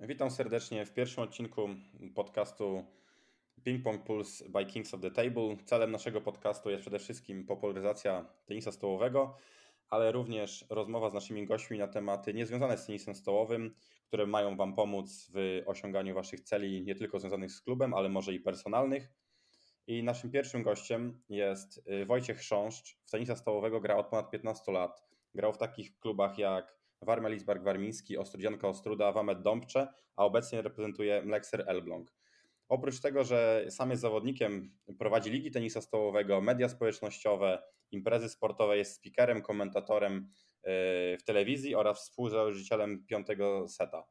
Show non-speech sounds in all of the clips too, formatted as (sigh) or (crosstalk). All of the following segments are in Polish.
Witam serdecznie w pierwszym odcinku podcastu Ping Pong Pulse by Kings of the Table. Celem naszego podcastu jest przede wszystkim popularyzacja tenisa stołowego, ale również rozmowa z naszymi gośćmi na tematy niezwiązane z tenisem stołowym, które mają Wam pomóc w osiąganiu Waszych celi, nie tylko związanych z klubem, ale może i personalnych. I naszym pierwszym gościem jest y, Wojciech Chrząszcz. W tenisa stołowego gra od ponad 15 lat. Grał w takich klubach jak Warmia Lidzbark Warmiński, Ostrudzianka Ostruda, Wamet Dąbcze, a obecnie reprezentuje Mlekser Elbląg. Oprócz tego, że sam jest zawodnikiem, prowadzi ligi tenisa stołowego, media społecznościowe, imprezy sportowe, jest speakerem, komentatorem y, w telewizji oraz współzałożycielem piątego seta.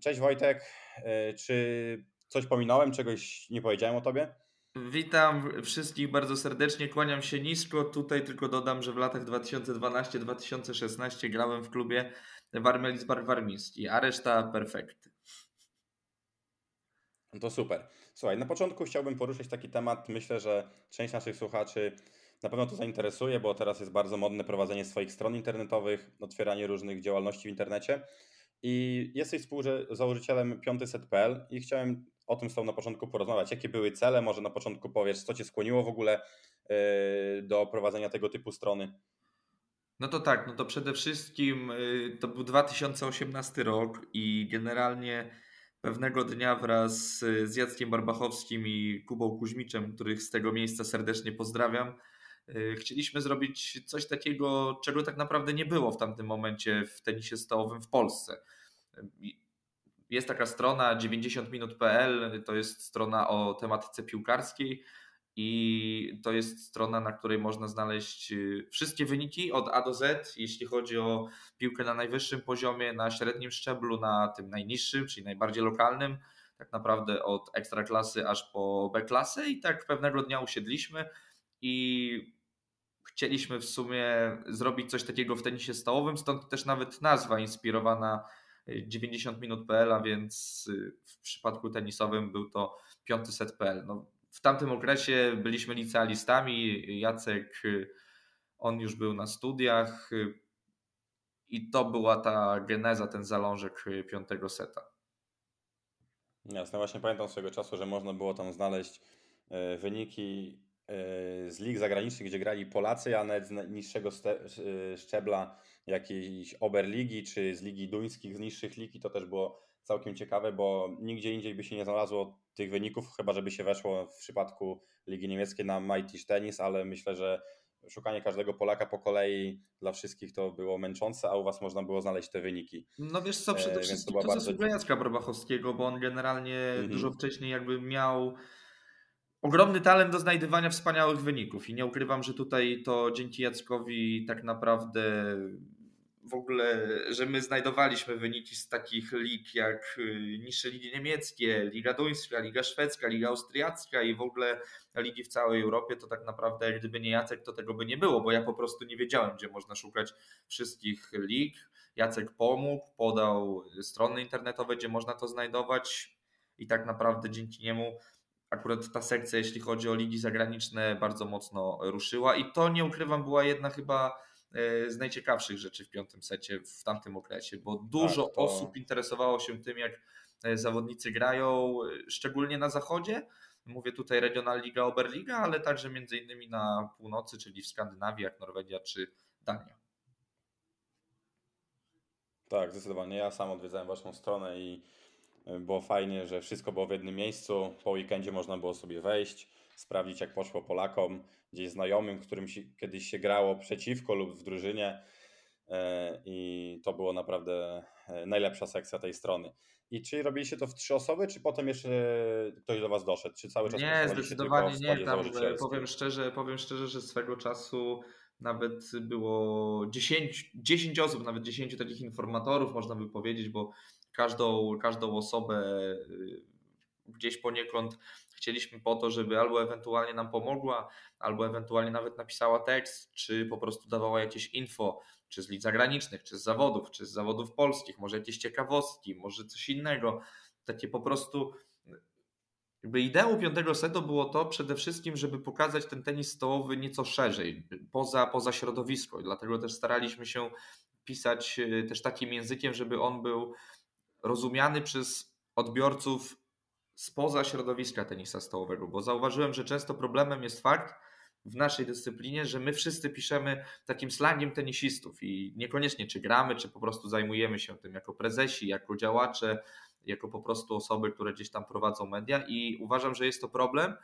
Cześć Wojtek, y, czy coś pominąłem, czegoś nie powiedziałem o tobie? Witam wszystkich bardzo serdecznie, kłaniam się nisko. Tutaj tylko dodam, że w latach 2012-2016 grałem w klubie Warmelisbar Warmiński, a reszta perfekty. No to super. Słuchaj, na początku chciałbym poruszyć taki temat. Myślę, że część naszych słuchaczy na pewno to zainteresuje, bo teraz jest bardzo modne prowadzenie swoich stron internetowych, otwieranie różnych działalności w internecie. I jesteś współzałożycielem 5set.pl i chciałem o tym z Tobą na początku porozmawiać. Jakie były cele? Może na początku powiesz, co Cię skłoniło w ogóle yy, do prowadzenia tego typu strony? No to tak, no to przede wszystkim yy, to był 2018 rok i generalnie pewnego dnia wraz z Jackiem Barbachowskim i Kubą Kuźmiczem, których z tego miejsca serdecznie pozdrawiam, chcieliśmy zrobić coś takiego, czego tak naprawdę nie było w tamtym momencie w tenisie stołowym w Polsce. Jest taka strona 90minut.pl, to jest strona o tematyce piłkarskiej i to jest strona, na której można znaleźć y, wszystkie wyniki od A do Z, jeśli chodzi o piłkę na najwyższym poziomie, na średnim szczeblu, na tym najniższym, czyli najbardziej lokalnym, tak naprawdę od ekstraklasy aż po B klasy i tak pewnego dnia usiedliśmy i chcieliśmy w sumie zrobić coś takiego w tenisie stołowym, stąd też nawet nazwa inspirowana 90 minut.pl, a więc y, w przypadku tenisowym był to piąty set.pl. No, w tamtym okresie byliśmy licealistami, Jacek, y, on już był na studiach y, i to była ta geneza, ten zalążek piątego seta. Jasne, właśnie pamiętam swojego czasu, że można było tam znaleźć wyniki z lig zagranicznych, gdzie grali Polacy, a nawet z niższego szczebla jakiejś Oberligi czy z ligi duńskich, z niższych lig i to też było całkiem ciekawe, bo nigdzie indziej by się nie znalazło tych wyników, chyba żeby się weszło w przypadku Ligi Niemieckiej na Mighty Tennis, ale myślę, że szukanie każdego Polaka po kolei dla wszystkich to było męczące, a u Was można było znaleźć te wyniki. No wiesz co, przede e, wszystkim to, to bardzo... zasługa Jacka Brabachowskiego, bo on generalnie mhm. dużo wcześniej jakby miał ogromny talent do znajdywania wspaniałych wyników i nie ukrywam, że tutaj to dzięki Jackowi tak naprawdę w ogóle, że my znajdowaliśmy wyniki z takich lig jak y, niższe ligi niemieckie, Liga Duńska, Liga Szwedzka, Liga Austriacka i w ogóle ligi w całej Europie, to tak naprawdę gdyby nie Jacek, to tego by nie było, bo ja po prostu nie wiedziałem, gdzie można szukać wszystkich lig. Jacek pomógł, podał strony internetowe, gdzie można to znajdować i tak naprawdę dzięki niemu akurat ta sekcja, jeśli chodzi o ligi zagraniczne, bardzo mocno ruszyła i to nie ukrywam, była jedna chyba e, z najciekawszych rzeczy w piątym secie w tamtym okresie, bo dużo tak, to... osób interesowało się tym, jak e, zawodnicy grają, szczególnie na zachodzie. Mówię tutaj Regional Liga, Oberliga, ale także między innymi na północy, czyli w Skandynawii, jak Norwegia czy Dania. Tak, zdecydowanie. Ja sam odwiedzałem Waszą stronę i było fajnie, że wszystko było w jednym miejscu. Po weekendzie można było sobie wejść, sprawdzić jak poszło Polakom, gdzieś znajomym, którym się, kiedyś się grało przeciwko lub w drużynie. E, I to było naprawdę e, najlepsza sekcja tej strony. I czy robiliście to w trzy osoby, czy potem jeszcze ktoś do Was doszedł? Czy cały czas Nie, zdecydowanie nie. Tam powiem szczerze, powiem szczerze, że swego czasu nawet było 10, 10 osób, nawet 10 takich informatorów, można by powiedzieć, bo każdą, każdą osobę y, gdzieś poniekąd chcieliśmy po to, żeby albo ewentualnie nam pomogła, albo ewentualnie nawet napisała tekst, czy po prostu dawała jakieś info, czy z lig zagranicznych, czy z zawodów, czy z zawodów polskich, może jakieś ciekawostki, może coś innego. Takie po prostu jakby ideą piątego setu było to przede wszystkim, żeby pokazać ten tenis stołowy nieco szerzej, poza, poza środowisko. I dlatego też staraliśmy się pisać y, też takim językiem, żeby on był rozumiany przez odbiorców spoza środowiska tenisa stołowego, bo zauważyłem, że często problemem jest fakt w naszej dyscyplinie, że my wszyscy piszemy takim slangiem tenisistów i niekoniecznie czy gramy, czy po prostu zajmujemy się tym jako prezesi, jako działacze, jako po prostu osoby, które gdzieś tam prowadzą media i uważam, że jest to problem,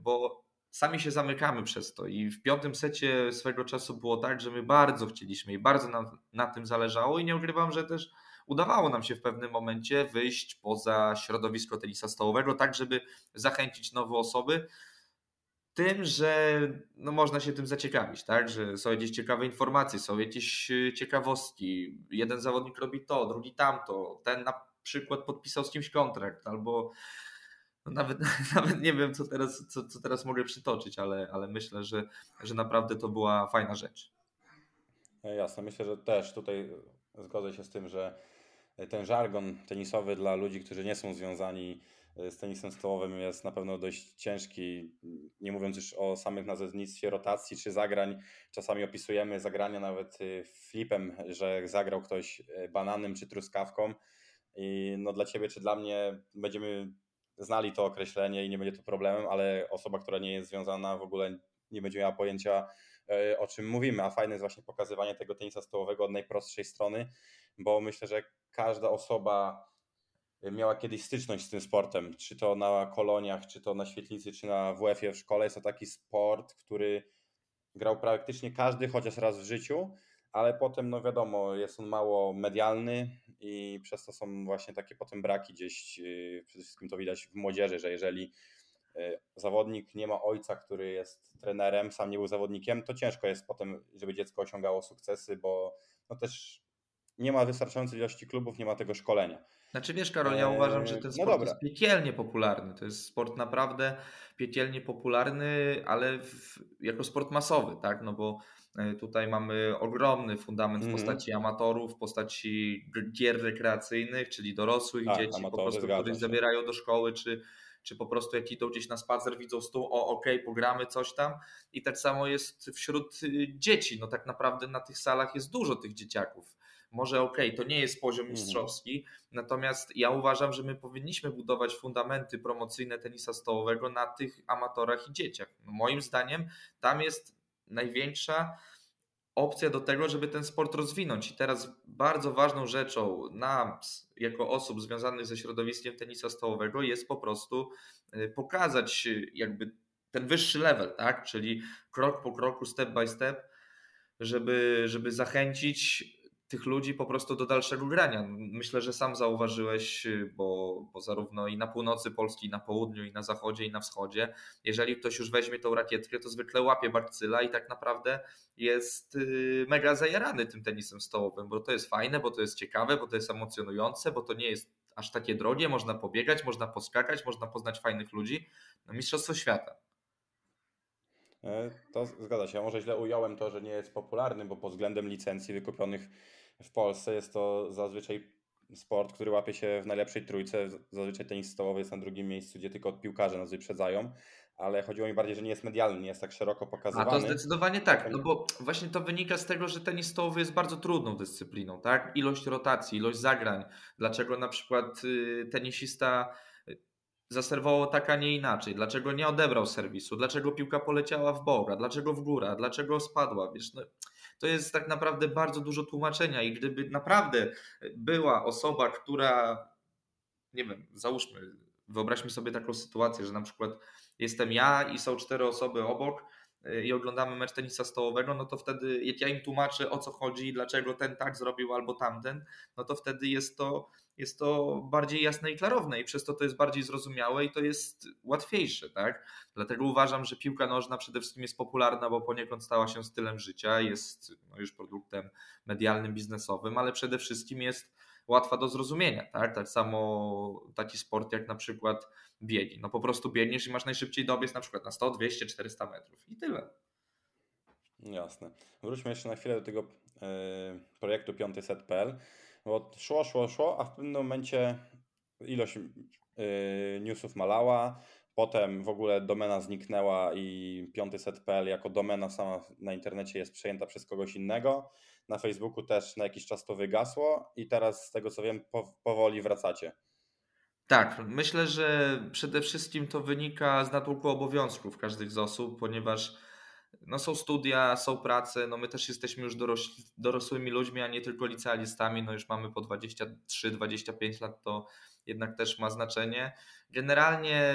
bo sami się zamykamy przez to. I w piątym secie swego czasu było tak, że my bardzo chcieliśmy i bardzo nam na tym zależało, i nie ukrywam, że też udawało nam się w pewnym momencie wyjść poza środowisko tenisa stołowego, tak żeby zachęcić nowe osoby. Tym, że no można się tym zaciekawić, tak? Że są jakieś ciekawe informacje, są jakieś y, ciekawostki. Jeden zawodnik robi to, drugi tamto, ten na przykład podpisał z kimś kontrakt, albo no nawet, (laughs) nawet nie wiem, co teraz, co, co teraz mogę przytoczyć, ale, ale myślę, że, że naprawdę to była fajna rzecz. Jasne, myślę, że też tutaj zgodzę się z tym, że ten żargon tenisowy dla ludzi, którzy nie są związani e, z tenisem stołowym jest na pewno dość ciężki, nie mówiąc już o samych nazewnictwie rotacji czy zagrań. Czasami opisujemy zagrania nawet e, flipem, że zagrał ktoś bananem czy truskawką. I no dla Ciebie czy dla mnie będziemy znali to określenie i nie będzie to problemem, ale osoba, która nie jest związana w ogóle nie będzie miała pojęcia e, o czym mówimy, a fajne jest właśnie pokazywanie tego tenisa stołowego od najprostszej strony, bo myślę, że każda osoba miała kiedyś styczność z tym sportem, czy to na koloniach, czy to na świetlicy, czy na WF-ie w szkole. Jest to taki sport, który grał praktycznie każdy chociaż raz w życiu, ale potem, no wiadomo, jest on mało medialny, i przez to są właśnie takie potem braki gdzieś, yy, przede wszystkim to widać w młodzieży, że jeżeli yy, zawodnik nie ma ojca, który jest trenerem, sam nie był zawodnikiem, to ciężko jest potem, żeby dziecko osiągało sukcesy, bo no też nie ma wystarczającej ilości klubów, nie ma tego szkolenia. Znaczy wiesz Karol, ja uważam, że ten no sport no jest piekielnie popularny. To jest sport naprawdę piekielnie popularny, ale w, jako sport masowy, tak? No bo E, tutaj mamy ogromny fundament w mhm. postaci amatorów, w postaci gier rekreacyjnych, czyli dorosłych tak, dzieci, po prostu, których zabierają do szkoły, czy, czy po prostu jak idą gdzieś na spacer, widzą stół, o okej, okay, pogramy coś tam. I tak samo jest wśród y, dzieci. No tak naprawdę na tych salach jest dużo tych dzieciaków. Może okej, okay, to nie jest poziom mhm. mistrzowski, natomiast ja uważam, że my powinniśmy budować fundamenty promocyjne tenisa stołowego na tych amatorach i dzieciach. No moim zdaniem tam jest największa opcja do tego, żeby ten sport rozwinąć. I teraz bardzo ważną rzeczą nam, jako osób związanych ze środowiskiem tenisa stołowego, jest po prostu y, pokazać y, jakby ten wyższy level, tak? Czyli krok po kroku, step by step, żeby, żeby zachęcić tych ludzi po prostu do dalszego grania. Myślę, że sam zauważyłeś, y, bo, bo zarówno i na północy Polski, i na południu, i na zachodzie, i na wschodzie, jeżeli ktoś już weźmie tą rakietkę, to zwykle łapie bakcyla i tak naprawdę jest y, mega zajarany tym tenisem stołowym, bo to jest fajne, bo to jest ciekawe, bo to jest emocjonujące, bo to nie jest aż takie drogie, można pobiegać, można poskakać, można poznać fajnych ludzi. No, Mistrzostwo Świata. E, to zgadza się. Może źle ująłem to, że nie jest popularny, bo pod względem licencji wykupionych w Polsce jest to zazwyczaj sport, który łapie się w najlepszej trójce. Zazwyczaj tenis stołowy jest na drugim miejscu, gdzie tylko piłkarze nas wyprzedzają, ale chodziło mi bardziej, że nie jest medialny, nie jest tak szeroko pokazywany. A to zdecydowanie tak, no bo właśnie to wynika z tego, że tenis stołowy jest bardzo trudną dyscypliną, tak? Ilość rotacji, ilość zagrań. Dlaczego na przykład y, tenisista zaserwował tak, a nie inaczej? Dlaczego nie odebrał serwisu? Dlaczego piłka poleciała w bok? Dlaczego w górę? Dlaczego spadła? Wiesz, no, to jest tak naprawdę bardzo dużo tłumaczenia i gdyby naprawdę była osoba, która, nie wiem, załóżmy, wyobraźmy sobie taką sytuację, że na przykład jestem ja i są cztery osoby obok, i oglądamy mecz tenisa stołowego, no to wtedy, jak ja im tłumaczę o co chodzi, dlaczego ten tak zrobił albo tamten, no to wtedy jest to, jest to bardziej jasne i klarowne i przez to to jest bardziej zrozumiałe i to jest łatwiejsze, tak? Dlatego uważam, że piłka nożna przede wszystkim jest popularna, bo poniekąd stała się stylem życia, jest no, już produktem medialnym, biznesowym, ale przede wszystkim jest łatwa do zrozumienia, tak? Tak samo taki sport jak na przykład biegi. No po prostu biegniesz i masz najszybciej dobiec na przykład na 100, 200, 400 metrów i tyle. Jasne. Wróćmy jeszcze na chwilę do tego yy, projektu 5 set.pl, bo szło, szło, szło, a w pewnym momencie ilość yy, newsów malała, potem w ogóle domena zniknęła i 5 set.pl jako domena sama na internecie jest przejęta przez kogoś innego. Na Facebooku też na jakiś czas to wygasło i teraz z tego co wiem powoli wracacie. Tak, myślę, że przede wszystkim to wynika z natłoku obowiązków każdych z osób, ponieważ no są studia, są prace, no my też jesteśmy już dorosłymi ludźmi, a nie tylko licealistami, no już mamy po 23-25 lat, to jednak też ma znaczenie. Generalnie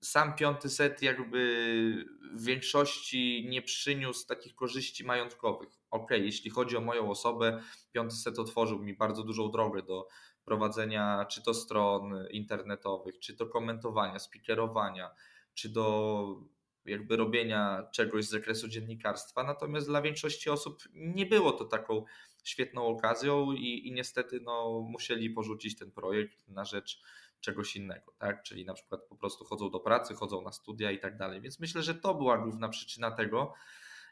sam piąty set jakby w większości nie przyniósł takich korzyści majątkowych. Ok, jeśli chodzi o moją osobę, piąty set otworzył mi bardzo dużą drogę do prowadzenia czy to stron internetowych, czy to komentowania, speakerowania, czy do jakby robienia czegoś z zakresu dziennikarstwa. Natomiast dla większości osób nie było to taką świetną okazją i, i niestety no, musieli porzucić ten projekt na rzecz czegoś innego, tak? Czyli na przykład po prostu chodzą do pracy, chodzą na studia i tak dalej. Więc myślę, że to była główna przyczyna tego.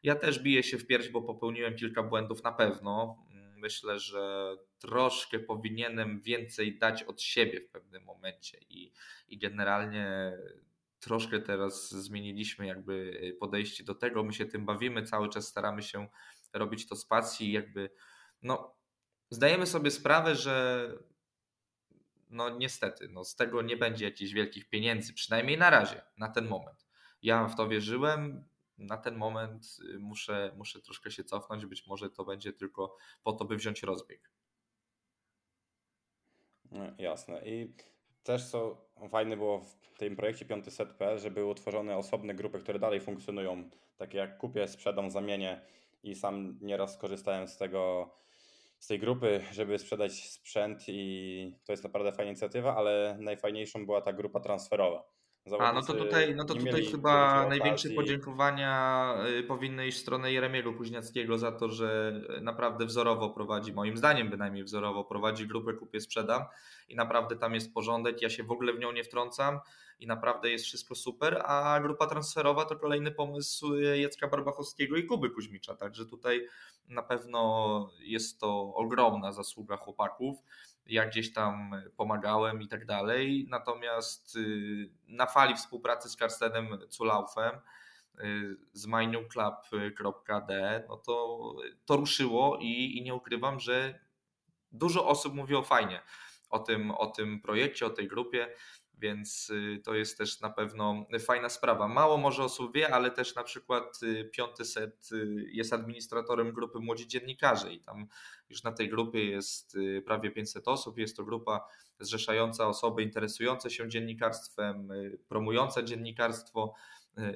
Ja też biję się w pierś, bo popełniłem kilka błędów na pewno. Myślę, że troszkę powinienem więcej dać od siebie w pewnym momencie i, i generalnie troszkę teraz zmieniliśmy jakby podejście do tego. My się tym bawimy, cały czas staramy się robić to z pasji, jakby no, zdajemy sobie sprawę, że no niestety, no z tego nie będzie jakichś wielkich pieniędzy, przynajmniej na razie, na ten moment. Ja w to wierzyłem, na ten moment y, muszę, muszę troszkę się cofnąć, być może to będzie tylko po to, by wziąć rozbieg. No, jasne. I też co fajne było w tym projekcie 5 set.pl, że były utworzone osobne grupy, które dalej funkcjonują, takie jak kupię, sprzedam, zamienię i sam nieraz korzystałem z tego z tej grupy, żeby sprzedać sprzęt i to jest naprawdę fajna inicjatywa, ale najfajniejszą była ta grupa transferowa. A, no to tutaj, no to tutaj chyba największe podziękowania y, powinny iść w stronę Jeremiego Kuźniackiego za to, że naprawdę wzorowo prowadzi, moim zdaniem bynajmniej wzorowo prowadzi grupę Kupię Sprzedam i naprawdę tam jest porządek, ja się w ogóle w nią nie wtrącam i naprawdę jest wszystko super, a grupa transferowa to kolejny pomysł Jacka Barbachowskiego i Kuby Kuźmicza, także tutaj na pewno jest to ogromna zasługa chłopaków. Ja gdzieś tam pomagałem i tak dalej. Natomiast y, na fali współpracy z Karstenem Culaufem y, z minewclub.d, no to, to ruszyło i, i nie ukrywam, że dużo osób mówiło fajnie o tym, o tym projekcie, o tej grupie więc y, to jest też na pewno fajna sprawa. Mało może osób wie, ale też na przykład y, piąty set y, jest administratorem grupy Młodzi Dziennikarze i tam już na tej grupie jest prawie 500 osób. Jest to grupa zrzeszająca osoby interesujące się dziennikarstwem, promujące dziennikarstwo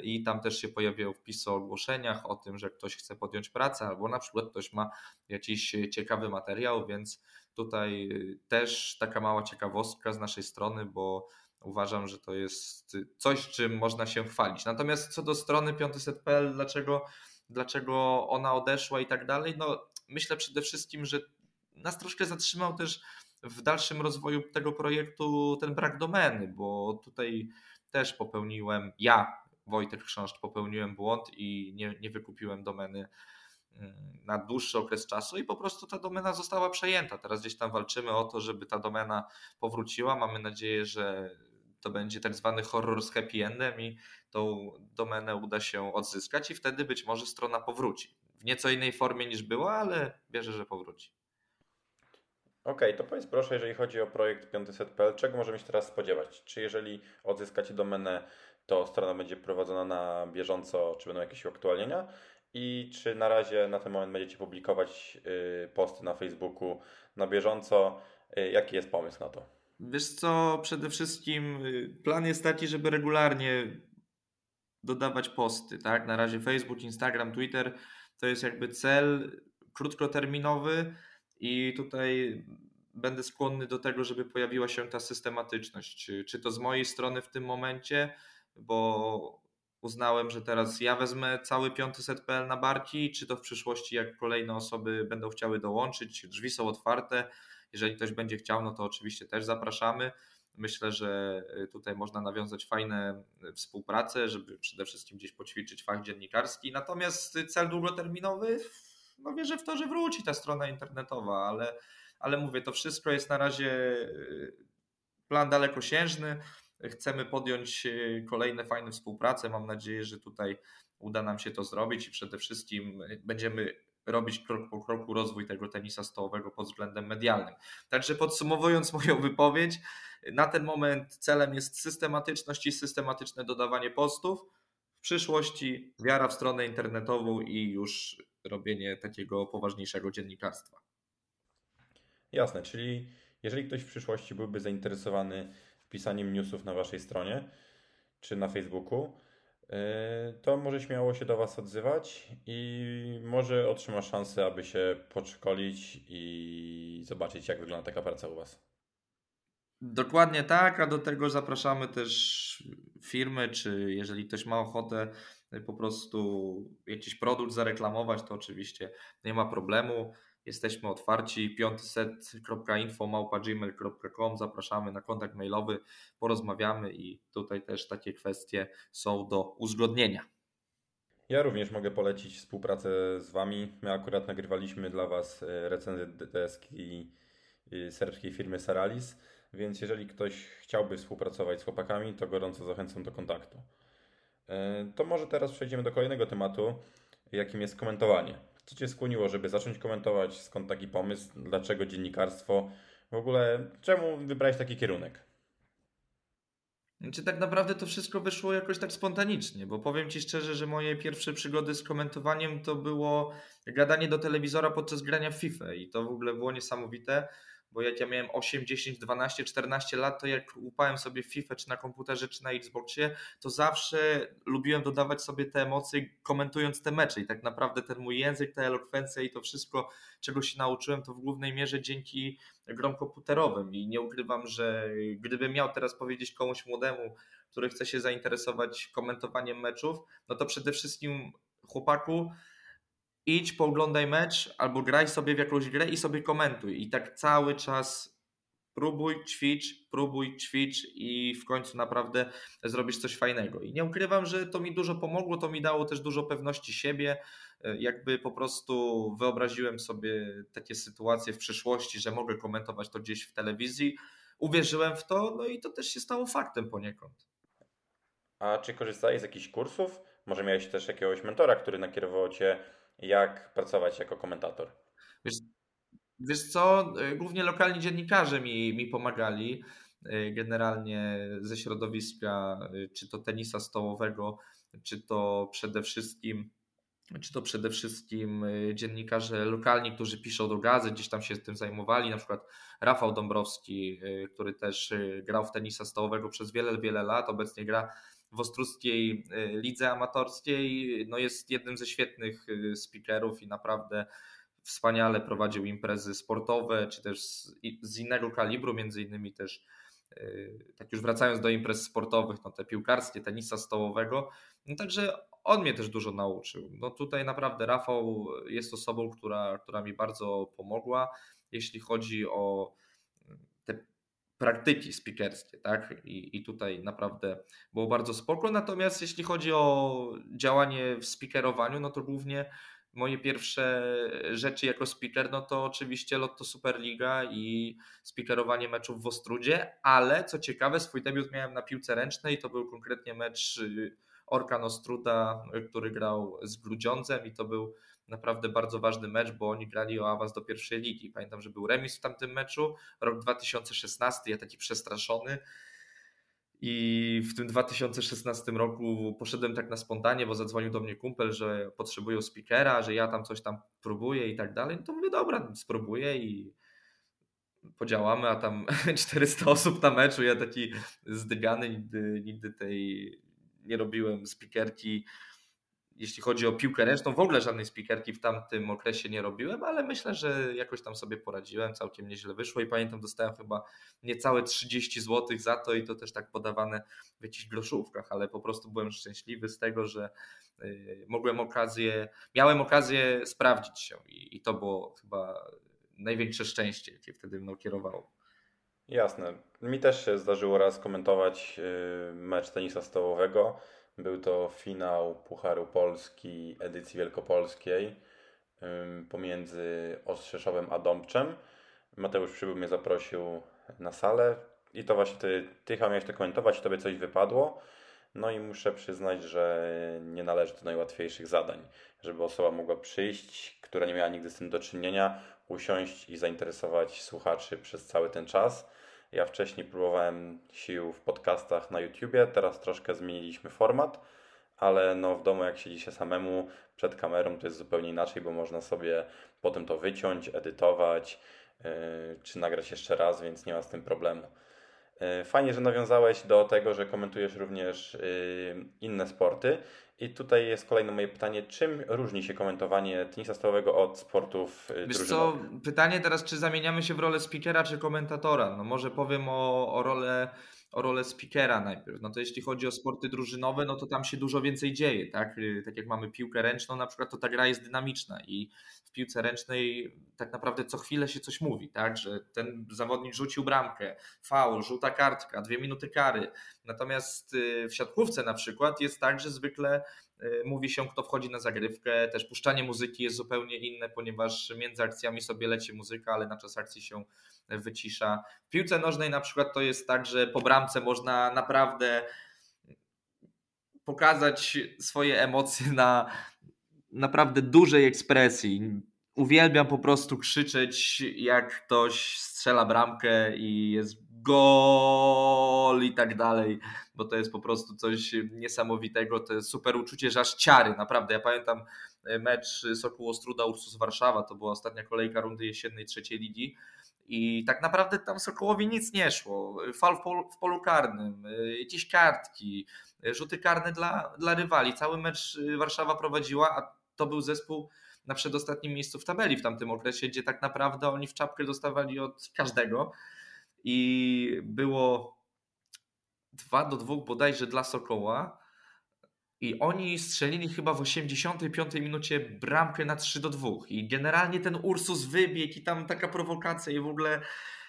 i tam też się pojawiają wpisy o ogłoszeniach o tym, że ktoś chce podjąć pracę albo na przykład ktoś ma jakiś ciekawy materiał, więc tutaj też taka mała ciekawostka z naszej strony, bo Uważam, że to jest coś, czym można się chwalić. Natomiast co do strony 500.pl, dlaczego, dlaczego ona odeszła i tak dalej, no myślę przede wszystkim, że nas troszkę zatrzymał też w dalszym rozwoju tego projektu ten brak domeny, bo tutaj też popełniłem, ja, Wojtek Chrząszcz, popełniłem błąd i nie, nie wykupiłem domeny mm, na dłuższy okres czasu i po prostu ta domena została przejęta. Teraz gdzieś tam walczymy o to, żeby ta domena powróciła. Mamy nadzieję, że to będzie tak zwany horror z happy endem i tą domenę uda się odzyskać i wtedy być może strona powróci. W nieco innej formie niż była, ale wierzę, że powróci. Okej, okay, to powiedz proszę, jeżeli chodzi o projekt 500.pl, czego możemy się teraz spodziewać? Czy jeżeli odzyskacie domenę, to strona będzie prowadzona na bieżąco, czy będą jakieś uaktualnienia? I czy na razie na ten moment będziecie publikować y, posty na Facebooku na bieżąco? Y, jaki jest pomysł na to? Wiesz co, przede wszystkim y, plan jest taki, żeby regularnie dodawać posty, tak? Na razie Facebook, Instagram, Twitter to jest jakby cel krótkoterminowy i tutaj będę skłonny do tego, żeby pojawiła się ta systematyczność. Czy, to z mojej strony w tym momencie, bo uznałem, że teraz ja wezmę cały piąty set.pl na barki, czy to w przyszłości, jak kolejne osoby będą chciały dołączyć, drzwi są otwarte jeżeli ktoś będzie chciał, no to oczywiście też zapraszamy. Myślę, że y, tutaj można nawiązać fajne y, współpracę, żeby przede wszystkim gdzieś poćwiczyć fach dziennikarski. Natomiast cel długoterminowy, no wierzę w to, że wróci ta strona internetowa, ale, ale mówię, to wszystko jest na razie y, plan dalekosiężny. Chcemy podjąć kolejne fajne współprace. Mam nadzieję, że tutaj uda nam się to zrobić i przede wszystkim będziemy robić krok po kroku rozwój tego tenisa stołowego pod względem medialnym. Także podsumowując (laughs) moją wypowiedź, na ten moment celem jest systematyczność i systematyczne dodawanie postów. W przyszłości wiara w stronę internetową i już robienie takiego poważniejszego dziennikarstwa. Jasne, czyli jeżeli ktoś w przyszłości byłby zainteresowany wpisaniem newsów na waszej stronie czy na Facebooku, to może śmiało się do Was odzywać i może otrzyma szansę, aby się podszkolić i zobaczyć, jak wygląda taka praca u Was. Dokładnie tak, a do tego zapraszamy też firmy, czy jeżeli ktoś ma ochotę po prostu jakiś produkt zareklamować, to oczywiście nie ma problemu. Jesteśmy otwarci. piątyset.info.gmail.com Zapraszamy na kontakt mailowy, porozmawiamy i tutaj też takie kwestie są do uzgodnienia. Ja również mogę polecić współpracę z Wami. My akurat nagrywaliśmy dla Was e, recenzję deski serbskiej firmy Saralis, więc jeżeli ktoś chciałby współpracować z chłopakami, to gorąco zachęcam do kontaktu. E, to może teraz przejdziemy do kolejnego tematu, jakim jest komentowanie. Co Cię skłoniło, żeby zacząć komentować? Skąd taki pomysł? Dlaczego dziennikarstwo? W ogóle czemu wybrałeś taki kierunek? Czy tak naprawdę to wszystko wyszło jakoś tak spontanicznie, bo powiem Ci szczerze, że moje pierwsze przygody z komentowaniem to było gadanie do telewizora podczas grania w FIFA i to w ogóle było niesamowite bo jak ja miałem 8, 10, 12, 14 lat, to jak upałem sobie FIFA, czy na komputerze, czy na Xboxie, to zawsze lubiłem dodawać sobie te emocje, komentując te mecze. I tak naprawdę ten mój język, ta elokwencja i to wszystko, czego się nauczyłem, to w głównej mierze dzięki grom komputerowym. I nie ukrywam, że gdybym miał teraz powiedzieć komuś młodemu, który chce się zainteresować komentowaniem meczów, no to przede wszystkim chłopaku, idź, pooglądaj mecz, albo graj sobie w jakąś grę i sobie komentuj. I tak cały czas próbuj, ćwicz, próbuj, ćwicz i w końcu naprawdę zrobisz coś fajnego. I nie ukrywam, że to mi dużo pomogło, to mi dało też dużo pewności siebie. Jakby po prostu wyobraziłem sobie takie sytuacje w przyszłości, że mogę komentować to gdzieś w telewizji. Uwierzyłem w to, no i to też się stało faktem poniekąd. A czy korzystałeś z jakichś kursów? Może miałeś też jakiegoś mentora, który nakierował cię jak pracować jako komentator? Wiesz, wiesz co, e, głównie lokalni dziennikarze mi, mi pomagali e, generalnie ze środowiska, e, czy to tenisa stołowego, czy to przede wszystkim czy to przede wszystkim dziennikarze lokalni, którzy piszą do gazy, gdzieś tam się tym zajmowali, na przykład Rafał Dąbrowski, który też grał w tenisa stołowego przez wiele, wiele lat, obecnie gra w Ostruckiej y, Lidze Amatorskiej. No jest jednym ze świetnych y, speakerów i naprawdę wspaniale prowadził imprezy sportowe, czy też z, innego kalibru, między innymi też y, tak już wracając do imprez sportowych, no te piłkarskie, tenisa stołowego, no także on mnie też dużo nauczył. No tutaj naprawdę Rafał jest osobą, która, która mi bardzo pomogła, jeśli chodzi o praktyki speakerskie, tak? I, I tutaj naprawdę było bardzo spoko. Natomiast jeśli chodzi o działanie w speakerowaniu, no to głównie moje pierwsze rzeczy jako speaker, no to oczywiście Lotto Superliga i speakerowanie meczów w Ostrudzie, ale co ciekawe, swój debiut miałem na piłce ręcznej, to był konkretnie mecz Orkan Ostruda, który grał z Grudziądzem i to był naprawdę bardzo ważny mecz, bo oni grali o awans do pierwszej ligi. Pamiętam, że był remis w tamtym meczu, rok 2016, ja taki przestraszony. I w tym 2016 roku poszedłem tak na spontanie, bo zadzwonił do mnie kumpel, że potrzebują speakera, że ja tam coś tam próbuję i tak dalej. No to mówię, dobra, spróbuję i podziałamy, a tam (laughs) 400 osób na meczu. Ja taki zdygany, nigdy, nigdy tej nie robiłem speakerki jeśli chodzi o piłkę ręczną, w ogóle żadnej speakerki w tamtym okresie nie robiłem, ale myślę, że jakoś tam sobie poradziłem, całkiem nieźle wyszło i pamiętam, dostałem chyba niecałe 30 zł za to i to też tak podawane w jakichś groszówkach, ale po prostu byłem szczęśliwy z tego, że y, mogłem okazję, miałem okazję sprawdzić się i, i to było chyba największe szczęście, jakie wtedy mną kierowało. Jasne. Mi też się zdarzyło raz komentować y, mecz tenisa stołowego był to finał Pucharu Polski edycji wielkopolskiej pomiędzy Ostrzeszowem a Dąbczem. Mateusz Przybył mnie zaprosił na salę i to właśnie ty, ty miałeś to komentować, tobie coś wypadło. No i muszę przyznać, że nie należy do najłatwiejszych zadań, żeby osoba mogła przyjść, która nie miała nigdy z tym do czynienia, usiąść i zainteresować słuchaczy przez cały ten czas. Ja wcześniej próbowałem sił w podcastach na YouTubie, teraz troszkę zmieniliśmy format, ale no w domu jak siedzi się samemu przed kamerą to jest zupełnie inaczej, bo można sobie potem to wyciąć, edytować, yy, czy nagrać jeszcze raz, więc nie ma z tym problemu. Yy, fajnie, że nawiązałeś do tego, że komentujesz również yy, inne sporty. I tutaj jest kolejne moje pytanie. Czym różni się komentowanie tenisa stołowego od sportów Wiesz co, pytanie teraz, czy zamieniamy się w rolę speakera czy komentatora? No może powiem o, o rolę o rolę speakera najpierw. No to jeśli chodzi o sporty drużynowe, no to tam się dużo więcej dzieje, tak? Y, tak jak mamy piłkę ręczną, na przykład to ta gra jest dynamiczna i w piłce ręcznej tak naprawdę co chwilę się coś mówi, tak? Że ten zawodnik rzucił bramkę, faul, żółta kartka, dwie minuty kary. Natomiast y, w siatkówce na przykład jest tak, że zwykle y, mówi się, kto wchodzi na zagrywkę. Też puszczanie muzyki jest zupełnie inne, ponieważ między akcjami sobie leci muzyka, ale na czas akcji się wycisza. W piłce nożnej na przykład to jest tak, że po bramce można naprawdę pokazać swoje emocje na naprawdę dużej ekspresji. Uwielbiam po prostu krzyczeć, jak ktoś strzela bramkę i jest gol i tak dalej, bo to jest po prostu coś niesamowitego, to jest super uczucie, że aż ciary, naprawdę. Ja pamiętam mecz Sokół Ostruda Ursus Warszawa, to była ostatnia kolejka rundy jesiennej trzeciej ligi i tak naprawdę tam Sokołowi nic nie szło. Fal w polu, w polu karnym, y, jakieś kartki, y, rzuty karne dla, dla rywali. Cały mecz y, Warszawa prowadziła, a to był zespół na przedostatnim miejscu w tabeli w tamtym okresie, gdzie tak naprawdę oni w czapkę dostawali od każdego. I było 2 do 2 bodajże dla Sokoła i oni strzelili chyba w 85 minucie bramkę na 3 do 2. I generalnie ten Ursus wybiegł i tam taka prowokacja i w ogóle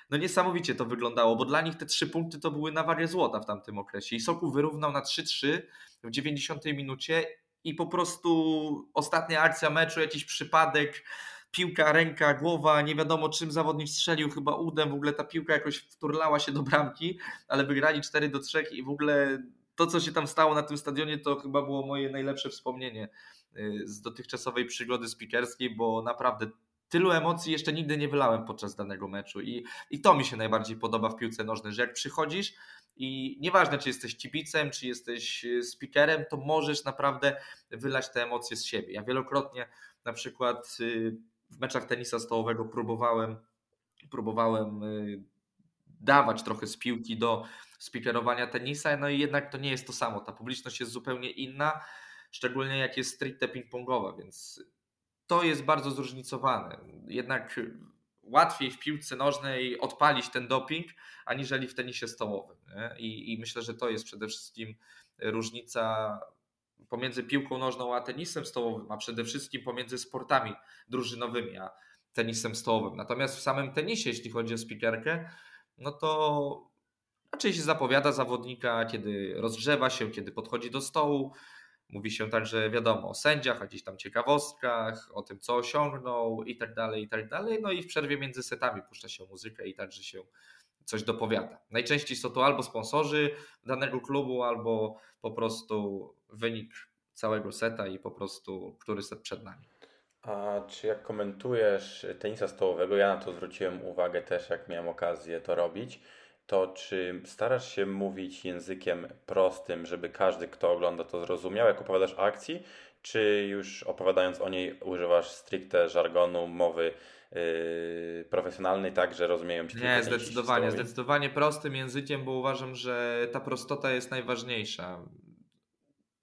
no niesamowicie to wyglądało, bo dla nich te trzy punkty to były na wagę złota w tamtym okresie. I Sokół wyrównał na 3-3 w 90 minucie i po prostu ostatnia akcja meczu, jakiś przypadek, piłka, ręka, głowa, nie wiadomo czym zawodnik strzelił, chyba udem, w ogóle ta piłka jakoś wturlała się do bramki, ale wygrali 4 do 3 i w ogóle to, co się tam stało na tym stadionie, to chyba było moje najlepsze wspomnienie y, z dotychczasowej przygody spikerskiej, bo naprawdę tylu emocji jeszcze nigdy nie wylałem podczas danego meczu i, i to mi się najbardziej podoba w piłce nożnej, że jak przychodzisz i nieważne, czy jesteś kibicem, czy jesteś y, speakerem, to możesz naprawdę wylać te emocje z siebie. Ja wielokrotnie na przykład y, w meczach tenisa stołowego próbowałem próbowałem dawać trochę z piłki do speakerowania tenisa, no i jednak to nie jest to samo. Ta publiczność jest zupełnie inna, szczególnie jak jest stricte ping-pongowa, więc to jest bardzo zróżnicowane. Jednak łatwiej w piłce nożnej odpalić ten doping, aniżeli w tenisie stołowym. I, I, myślę, że to jest przede wszystkim różnica pomiędzy piłką nożną a tenisem stołowym, a przede wszystkim pomiędzy sportami drużynowymi a tenisem stołowym. Natomiast w samym tenisie, jeśli chodzi o spikerkę, no to raczej się zapowiada zawodnika, kiedy rozgrzewa się, kiedy podchodzi do stołu. Mówi się także, wiadomo, o sędziach, o jakichś tam ciekawostkach, o tym, co osiągnął i tak dalej, i tak dalej. No i w przerwie między setami puszcza się muzykę i także się coś dopowiada. Najczęściej są to albo sponsorzy danego klubu, albo po prostu wynik całego seta i po prostu który set przed nami. A czy jak komentujesz tenisa stołowego, ja na to zwróciłem uwagę też, jak miałem okazję to robić, to czy starasz się mówić językiem prostym, żeby każdy, kto ogląda to zrozumiał, jak opowiadasz akcji, czy już opowiadając o niej używasz stricte żargonu, mowy yy, profesjonalnej, tak, że rozumieją się Nie, zdecydowanie, zdecydowanie prostym językiem, bo uważam, że ta prostota jest najważniejsza.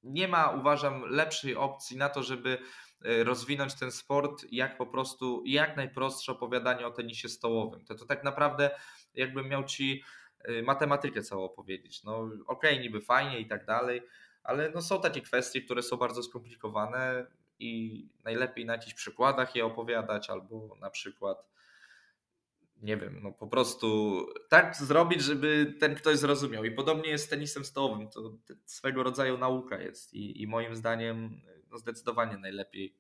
Nie ma, uważam, lepszej opcji na to, żeby yy, rozwinąć ten sport, jak po prostu jak najprostsze opowiadanie o tenisie stołowym. To, to tak naprawdę jakbym miał ci y, matematykę całą opowiedzieć. No okej, okay, niby fajnie i tak dalej, ale no są takie kwestie, które są bardzo skomplikowane i najlepiej na jakichś przykładach je opowiadać albo na przykład nie wiem, no po prostu tak zrobić, żeby ten ktoś zrozumiał. I podobnie jest z tenisem stołowym. To swego rodzaju nauka jest i, i moim zdaniem no zdecydowanie najlepiej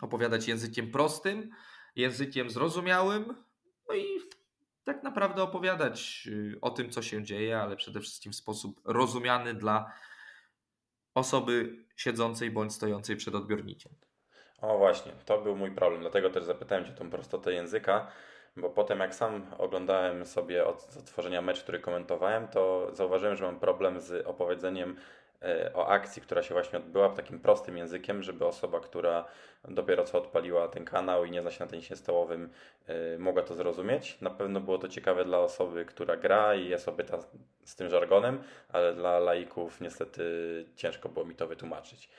opowiadać językiem prostym, językiem zrozumiałym, no i tak naprawdę opowiadać y, o tym, co się dzieje, ale przede wszystkim w sposób rozumiany dla osoby siedzącej bądź stojącej przed odbiornikiem. O właśnie, to był mój problem, dlatego też zapytałem Cię tą prostotę języka, bo potem jak sam oglądałem sobie od otworzenia mecz, który komentowałem, to zauważyłem, że mam problem z opowiedzeniem o akcji, która się właśnie odbyła takim prostym językiem, żeby osoba, która dopiero co odpaliła ten kanał i nie zna się na tenisie stołowym, e, mogła to zrozumieć. Na pewno było to ciekawe dla osoby, która gra i jest obyta z tym żargonem, ale dla laików niestety ciężko było mi to wytłumaczyć.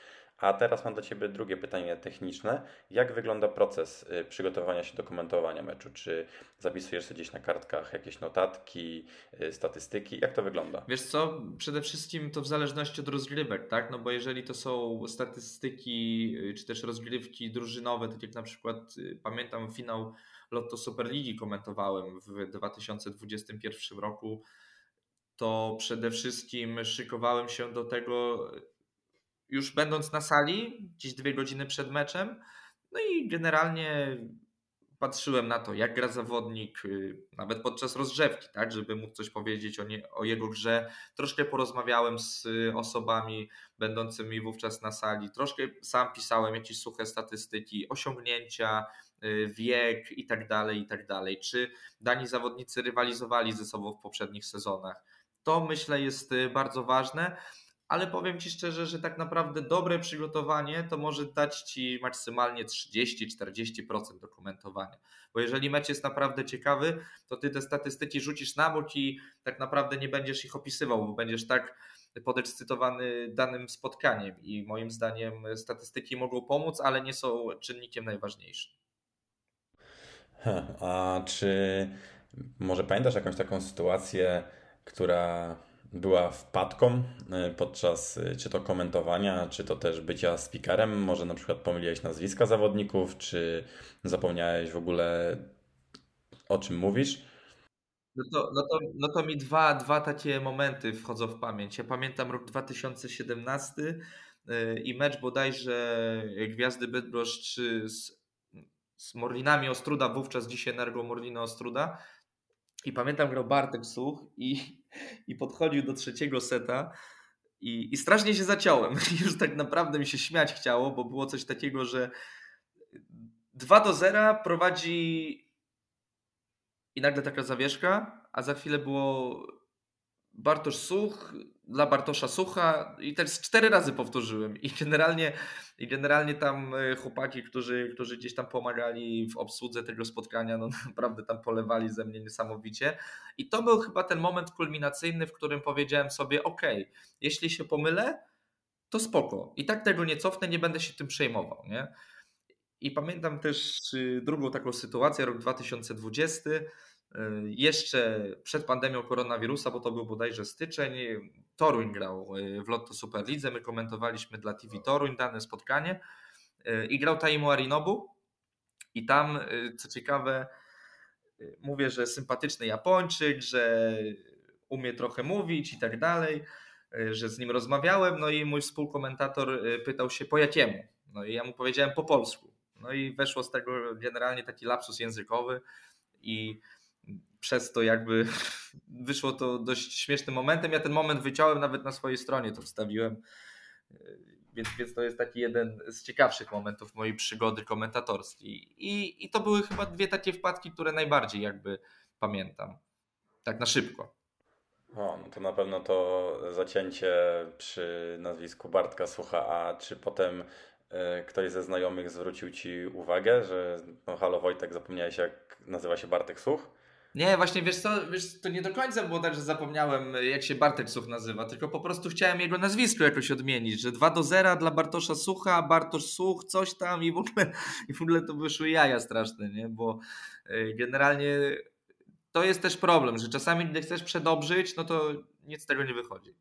A teraz mam do Ciebie drugie pytanie techniczne. Jak wygląda proces y, przygotowania się do komentowania meczu? Czy zapisujesz sobie gdzieś na kartkach jakieś notatki, y, statystyki? Jak to wygląda? Wiesz co, przede wszystkim to w zależności od rozgrywek, tak? No bo jeżeli to są statystyki, y, czy też rozgrywki drużynowe, tak jak na przykład pamiętam finał Lotto Superligi komentowałem w 2021 roku, to przede wszystkim szykowałem się do tego już będąc na sali, gdzieś dwie godziny przed meczem. No i generalnie patrzyłem na to, jak gra zawodnik, y, nawet podczas rozgrzewki, tak, żeby mógł coś powiedzieć o, nie, o jego grze. Troszkę porozmawiałem z osobami będącymi wówczas na sali, troszkę sam pisałem jakieś suche statystyki, osiągnięcia, y, wiek i tak dalej, i tak dalej. Czy dani zawodnicy rywalizowali ze sobą w poprzednich sezonach. To myślę jest y, bardzo ważne ale powiem Ci szczerze, że tak naprawdę dobre przygotowanie to może dać Ci maksymalnie 30-40% dokumentowania. Bo jeżeli mecz jest naprawdę ciekawy, to Ty te statystyki rzucisz na bok i tak naprawdę nie będziesz ich opisywał, bo będziesz tak podekscytowany danym spotkaniem i moim zdaniem statystyki mogą pomóc, ale nie są czynnikiem najważniejszym. A czy może pamiętasz jakąś taką sytuację, która była wpadką e, podczas e, czy to komentowania, czy to też bycia speakerem? Może na przykład pomyliłeś nazwiska zawodników, czy zapomniałeś w ogóle o czym mówisz? No to, no to, no to mi dwa, dwa takie momenty wchodzą w pamięć. Ja pamiętam rok 2017 e, i mecz bodajże Gwiazdy Bydgoszcz z, z Morlinami Ostruda, wówczas dzisiaj Energo Morlina Ostruda. I pamiętam grał Bartek Such i i podchodził do trzeciego seta i, i strasznie się zaciąłem. (laughs) Już tak naprawdę mi się śmiać chciało, bo było coś takiego, że 2 do 0 prowadzi i nagle taka zawieszka, a za chwilę było Bartosz Such dla Bartosza Sucha i z cztery razy powtórzyłem. I generalnie, i generalnie tam e, chłopaki, którzy, którzy gdzieś tam pomagali w obsłudze tego spotkania, no (laughs) naprawdę tam polewali ze mnie niesamowicie. I to był chyba ten moment kulminacyjny, w którym powiedziałem sobie, ok, jeśli się pomylę, to spoko. I tak tego nie cofnę, nie będę się tym przejmował, nie? I pamiętam też y, drugą taką sytuację, rok 2020, E, jeszcze przed pandemią koronawirusa, bo to był bodajże styczeń, Toruń grał e, w Lotto Superlidze, my komentowaliśmy dla TV Toruń dane spotkanie e, i grał Taimu Arinobu. I tam, co ciekawe, mówię, że sympatyczny Japończyk, że umie trochę mówić i tak dalej, że z nim rozmawiałem, no i mój współkomentator pytał się po jakiemu, no i ja mu powiedziałem po polsku, no i weszło z tego generalnie taki lapsus językowy i przez to jakby (laughs) wyszło to dość śmiesznym momentem. Ja ten moment wyciąłem nawet na swojej stronie, to wstawiłem. Więc, więc to jest taki jeden z ciekawszych momentów mojej przygody komentatorskiej. I, I to były chyba dwie takie wpadki, które najbardziej jakby pamiętam. Tak na szybko. O, no to na pewno to zacięcie przy nazwisku Bartka Sucha, a czy potem y, ktoś ze znajomych zwrócił Ci uwagę, że no halo Wojtek, zapomniałeś jak nazywa się Bartek Such? Nie, właśnie wiesz co, wiesz, to nie do końca było tak, że zapomniałem jak się Bartek Such nazywa, tylko po prostu chciałem jego nazwisko jakoś odmienić, że 2 do 0 dla Bartosza Sucha, Bartosz Such, coś tam i w ogóle, i w ogóle to wyszły jaja straszne, nie? bo e, generalnie to jest też problem, że czasami gdy chcesz przedobrzyć, no to nic z tego nie wychodzi.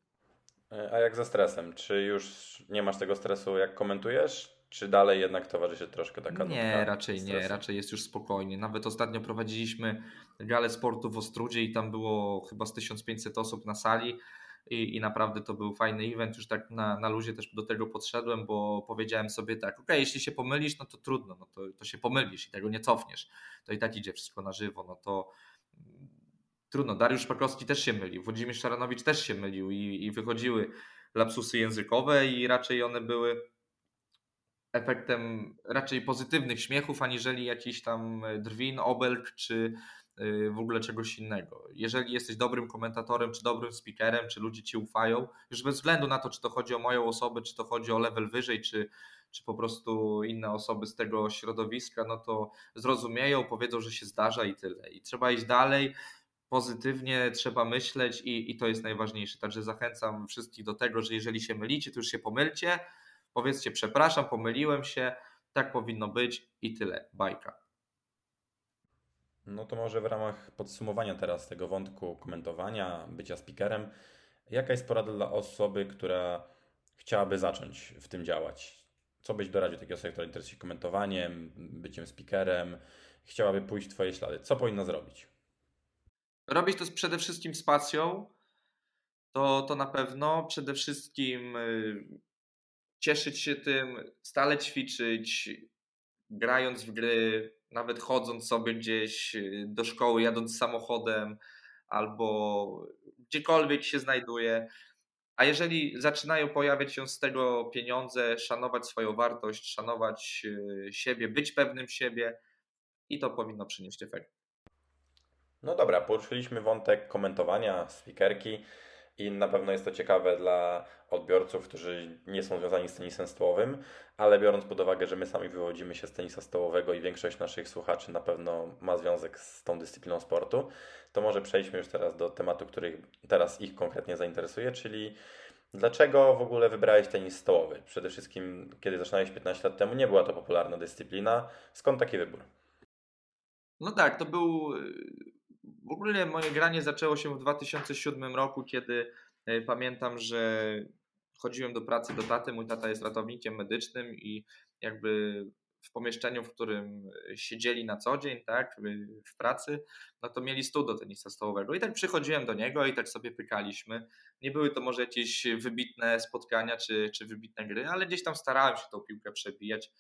E, a jak ze stresem? Czy już nie masz tego stresu jak komentujesz? Czy dalej jednak towarzyszy troszkę taka Nie, raczej stresu? nie, raczej jest już spokojnie. Nawet ostatnio prowadziliśmy galę sportu w Ostrudzie i tam było chyba z 1500 osób na sali i, i naprawdę to był fajny event. Już tak na, na luzie też do tego podszedłem, bo powiedziałem sobie tak, ok, jeśli się pomylisz, no to trudno, no to, to się pomylisz i tego nie cofniesz. To i tak idzie wszystko na żywo, no to trudno. Dariusz Pakowski też się mylił, Włodzimierz Szaranowicz też się mylił i, i wychodziły lapsusy językowe i raczej one były efektem raczej pozytywnych śmiechów, aniżeli jakiś tam drwin, obelg czy y, w ogóle czegoś innego. Jeżeli jesteś dobrym komentatorem, czy dobrym speakerem, czy ludzie ci ufają, już bez względu na to, czy to chodzi o moją osobę, czy to chodzi o level wyżej, czy, czy po prostu inne osoby z tego środowiska, no to zrozumieją, powiedzą, że się zdarza i tyle. I trzeba iść dalej, pozytywnie trzeba myśleć i, i to jest najważniejsze. Także zachęcam wszystkich do tego, że jeżeli się mylicie, to już się pomylcie, powiedzcie przepraszam, pomyliłem się, tak powinno być i tyle, bajka. No to może w ramach podsumowania teraz tego wątku komentowania, bycia speakerem, jaka jest porada dla osoby, która chciałaby zacząć w tym działać? Co byś doradził takiej osobie, która interesuje się komentowaniem, byciem speakerem, chciałaby pójść w Twoje ślady? Co powinna zrobić? Robić to przede wszystkim z pasją, to, to na pewno. Przede wszystkim y, cieszyć się tym, stale ćwiczyć, grając w gry, nawet chodząc sobie gdzieś y, do szkoły, jadąc samochodem albo gdziekolwiek się znajduje. A jeżeli zaczynają pojawiać się z tego pieniądze, szanować swoją wartość, szanować y, siebie, być pewnym siebie i to powinno przynieść efekt. No dobra, poruszyliśmy wątek komentowania, speakerki i na pewno jest to ciekawe dla odbiorców, którzy nie są związani z tenisem stołowym, ale biorąc pod uwagę, że my sami wywodzimy się z tenisa stołowego i większość naszych słuchaczy na pewno ma związek z tą dyscypliną sportu, to może przejdźmy już teraz do tematu, który teraz ich konkretnie zainteresuje, czyli Dlaczego w ogóle wybrałeś tenis stołowy? Przede wszystkim, kiedy zaczynałeś 15 lat temu, nie była to popularna dyscyplina. Skąd taki wybór? No tak, to był w ogóle moje granie zaczęło się w 2007 roku, kiedy e, pamiętam, że chodziłem do pracy do taty. Mój tata jest ratownikiem medycznym i jakby w pomieszczeniu, w którym siedzieli na co dzień, tak, w pracy, no to mieli stół do tenisa stołowego. I tak przychodziłem do niego i tak sobie pykaliśmy. Nie były to może jakieś wybitne spotkania czy, czy wybitne gry, ale gdzieś tam starałem się tą piłkę przebijać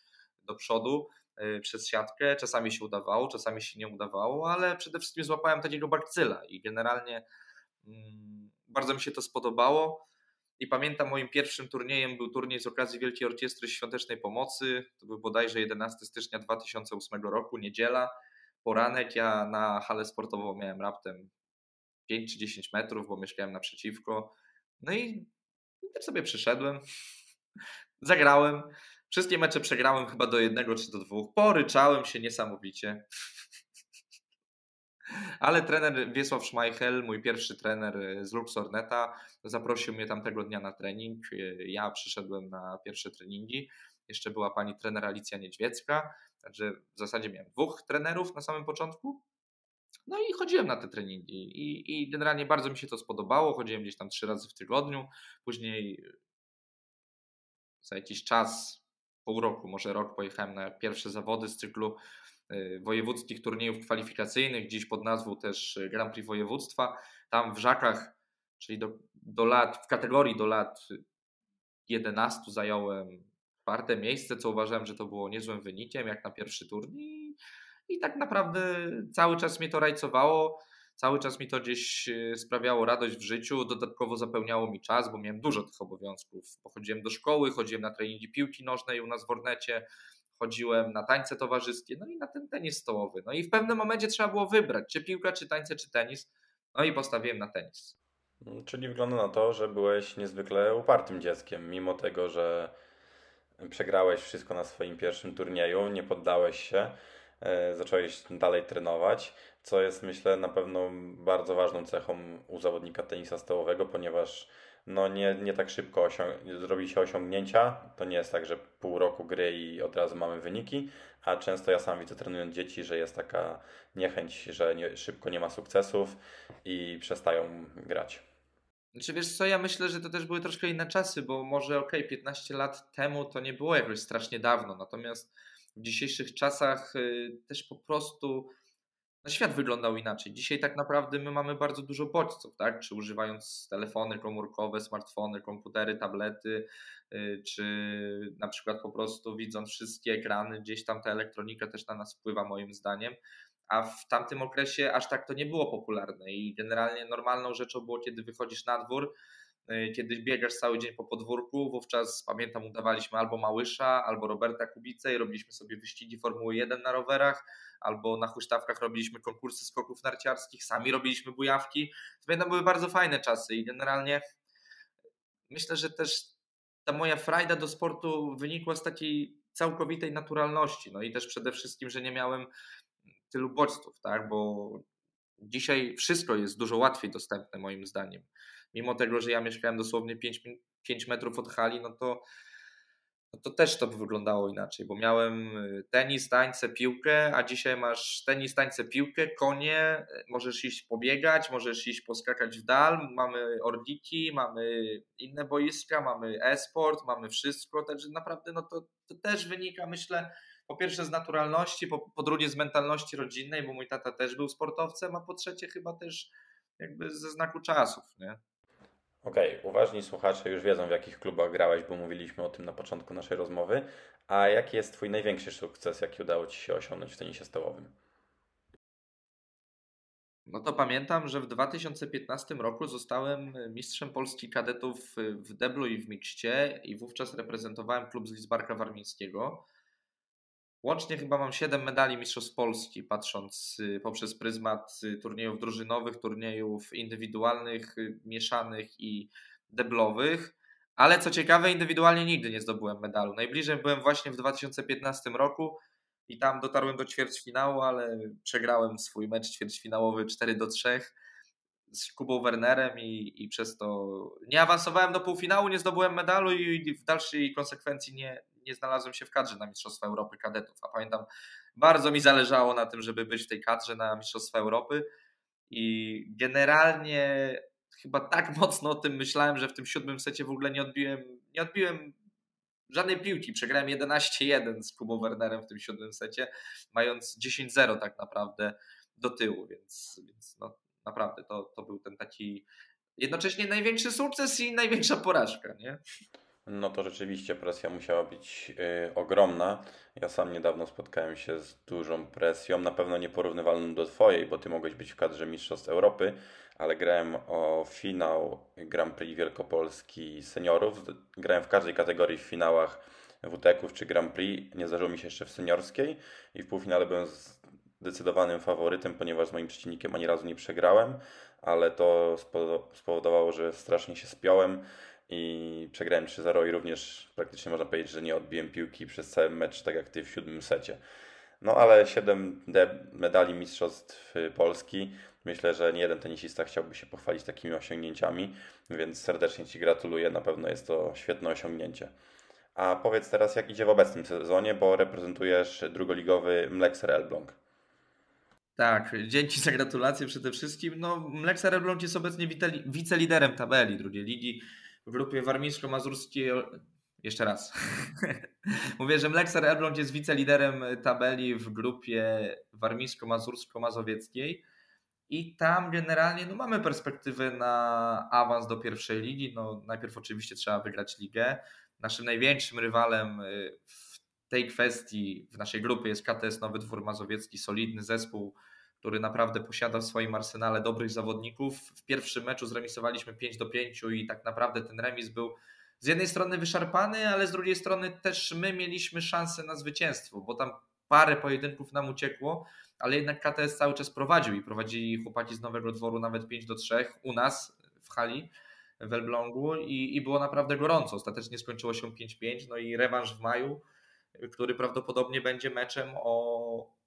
do przodu. Y, przez siatkę. Czasami się udawało, czasami się nie udawało, ale przede wszystkim złapałem takiego bakcyla i generalnie mm, bardzo mi się to spodobało. I pamiętam moim pierwszym turniejem był turniej z okazji Wielkiej Orkiestry Świątecznej Pomocy. To był bodajże 11 stycznia 2008 roku, niedziela, poranek. Ja na halę sportową miałem raptem 5 czy 10 metrów, bo mieszkałem naprzeciwko. No i też sobie przyszedłem, (laughs) zagrałem. Wszystkie mecze przegrałem chyba do jednego czy do dwóch. Poryczałem się niesamowicie. (laughs) Ale trener Wiesław Schmeichel, mój pierwszy trener z Luxorneta, zaprosił mnie tamtego dnia na trening. Ja przyszedłem na pierwsze treningi. Jeszcze była pani trener Alicja Niedźwiecka, także w zasadzie miałem dwóch trenerów na samym początku. No i chodziłem na te treningi i, i generalnie bardzo mi się to spodobało. Chodziłem gdzieś tam trzy razy w tygodniu. Później za jakiś czas pół roku, może rok pojechałem na pierwsze zawody z cyklu y, wojewódzkich turniejów kwalifikacyjnych, dziś pod nazwą też Grand Prix Województwa. Tam w Żakach, czyli do, do lat, w kategorii do lat 11 zająłem czwarte miejsce, co uważałem, że to było niezłym wynikiem, jak na pierwszy turniej. I tak naprawdę cały czas mnie to rajcowało. Cały czas mi to gdzieś e, sprawiało radość w życiu, dodatkowo zapełniało mi czas, bo miałem dużo tych obowiązków. Pochodziłem do szkoły, chodziłem na treningi piłki nożnej u nas w Ornecie, chodziłem na tańce towarzyskie, no i na ten tenis stołowy. No i w pewnym momencie trzeba było wybrać, czy piłka, czy tańce, czy tenis. No i postawiłem na tenis. Czyli wygląda na to, że byłeś niezwykle upartym dzieckiem, mimo tego, że przegrałeś wszystko na swoim pierwszym turnieju, nie poddałeś się, e, zacząłeś dalej trenować co jest myślę na pewno bardzo ważną cechą u zawodnika tenisa stołowego, ponieważ no nie, nie tak szybko osiąg- zrobi się osiągnięcia. To nie jest tak, że pół roku gry i od razu mamy wyniki, a często ja sam widzę trenując dzieci, że jest taka niechęć, że nie, szybko nie ma sukcesów i przestają grać. Znaczy wiesz co, ja myślę, że to też były troszkę inne czasy, bo może okej, okay, 15 lat temu to nie było jakoś strasznie dawno, natomiast w dzisiejszych czasach y, też po prostu świat wyglądał inaczej. Dzisiaj tak naprawdę my mamy bardzo dużo bodźców, tak? Czy używając telefony komórkowe, smartfony, komputery, tablety, y, czy na przykład po prostu widząc wszystkie ekrany, gdzieś tam ta elektronika też na nas wpływa moim zdaniem. A w tamtym okresie aż tak to nie było popularne i generalnie normalną rzeczą było, kiedy wychodzisz na dwór, y, kiedy biegasz cały dzień po podwórku, wówczas pamiętam udawaliśmy albo Małysza, albo Roberta Kubice i robiliśmy sobie wyścigi Formuły 1 na rowerach, albo na huśtawkach robiliśmy konkursy skoków narciarskich, sami robiliśmy bujawki. Pamiętam, były bardzo fajne czasy i generalnie myślę, że też ta moja frajda do sportu wynikła z takiej całkowitej naturalności, no i też przede wszystkim, że nie miałem tylu bodźców, tak, bo dzisiaj wszystko jest dużo łatwiej dostępne moim zdaniem. Mimo tego, że ja mieszkałem dosłownie 5, 5 metrów od hali, no to no to też to by wyglądało inaczej, bo miałem y, tenis, tańce, piłkę, a dzisiaj masz tenis, tańce, piłkę, konie, możesz iść pobiegać, możesz iść poskakać w dal, mamy orliki, mamy inne boiska, mamy e-sport, mamy wszystko, także naprawdę no to, to też wynika myślę po pierwsze z naturalności, po, po drugie z mentalności rodzinnej, bo mój tata też był sportowcem, a po trzecie chyba też jakby ze znaku czasów, nie? Okej, okay, uważni słuchacze już wiedzą, w jakich klubach grałeś, bo mówiliśmy o tym na początku naszej rozmowy. A jaki jest Twój największy sukces, jaki udało Ci się osiągnąć w tenisie stołowym? No to pamiętam, że w 2015 roku zostałem mistrzem Polski kadetów w deblu i w mikście i wówczas reprezentowałem klub z Lidzbarka Warmińskiego. Łącznie chyba mam 7 medali Mistrzostw Polski, patrząc y, poprzez pryzmat y, turniejów drużynowych, turniejów indywidualnych, y, mieszanych i deblowych. Ale co ciekawe, indywidualnie nigdy nie zdobyłem medalu. Najbliżej byłem właśnie w 2015 roku i tam dotarłem do ćwierćfinału, ale przegrałem swój mecz ćwierćfinałowy 4 do 3 z Kubą Wernerem i, i przez to nie awansowałem do półfinału, nie zdobyłem medalu i w dalszej konsekwencji nie, nie znalazłem się w kadrze na Mistrzostwa Europy Kadetów. A pamiętam, bardzo mi zależało na tym, żeby być w tej kadrze na Mistrzostwa Europy i generalnie chyba tak (laughs) mocno o tym myślałem, że w tym siódmym secie w ogóle nie odbiłem, nie odbiłem żadnej piłki. Przegrałem 11-1 z Kubą Wernerem w tym siódmym secie, mając 10-0 tak naprawdę do tyłu, więc, więc no, naprawdę to, to był ten taki jednocześnie największy sukces i największa porażka, nie? No to rzeczywiście presja musiała być y, ogromna. Ja sam niedawno spotkałem się z dużą presją, na pewno nieporównywalną do Twojej, bo Ty mogłeś być w kadrze Mistrzostw Europy, ale grałem o finał Grand Prix Wielkopolski seniorów. Grałem w każdej kategorii w finałach WTEC-ów czy Grand Prix. Nie zdarzyło mi się jeszcze w seniorskiej i w półfinale byłem zdecydowanym faworytem, ponieważ z moim przeciwnikiem ani razu nie przegrałem, ale to spowodowało, że strasznie się spiąłem i przegrałem 3-0 i również praktycznie można powiedzieć, że nie odbiłem piłki przez cały mecz, tak jak ty w siódmym secie. No ale 7 medali Mistrzostw Polski. Myślę, że nie jeden tenisista chciałby się pochwalić takimi osiągnięciami, więc serdecznie Ci gratuluję. Na pewno jest to świetne osiągnięcie. A powiedz teraz, jak idzie w obecnym sezonie, bo reprezentujesz drugoligowy Mlekser Elbląg. Tak, dzięki za gratulacje przede wszystkim. No, Mlekser Elbląg jest obecnie wiceliderem tabeli drugiej ligi w grupie warmińsko-mazurskiej. Jeszcze raz. (laughs) Mówię, że Mlekser Elbląg jest wiceliderem tabeli w grupie warmińsko-mazursko-mazowieckiej. I tam generalnie no, mamy perspektywę na awans do pierwszej ligi. No, najpierw oczywiście trzeba wygrać ligę. Naszym największym rywalem y, w tej kwestii w naszej grupie jest KTS Nowy Dwór Mazowiecki, solidny zespół, który naprawdę posiada w swoim arsenale dobrych zawodników. W pierwszym meczu zremisowaliśmy 5 do 5 i tak naprawdę ten remis był z jednej strony wyszarpany, ale z drugiej strony też my mieliśmy szansę na zwycięstwo, bo tam parę pojedynków nam uciekło, ale jednak KTS cały czas prowadził i prowadzili chłopaki z Nowego Dworu nawet 5 do 3 u nas w hali w Elblągu i, i było naprawdę gorąco. Ostatecznie skończyło się 5-5, no i rewanż w maju, który prawdopodobnie będzie meczem o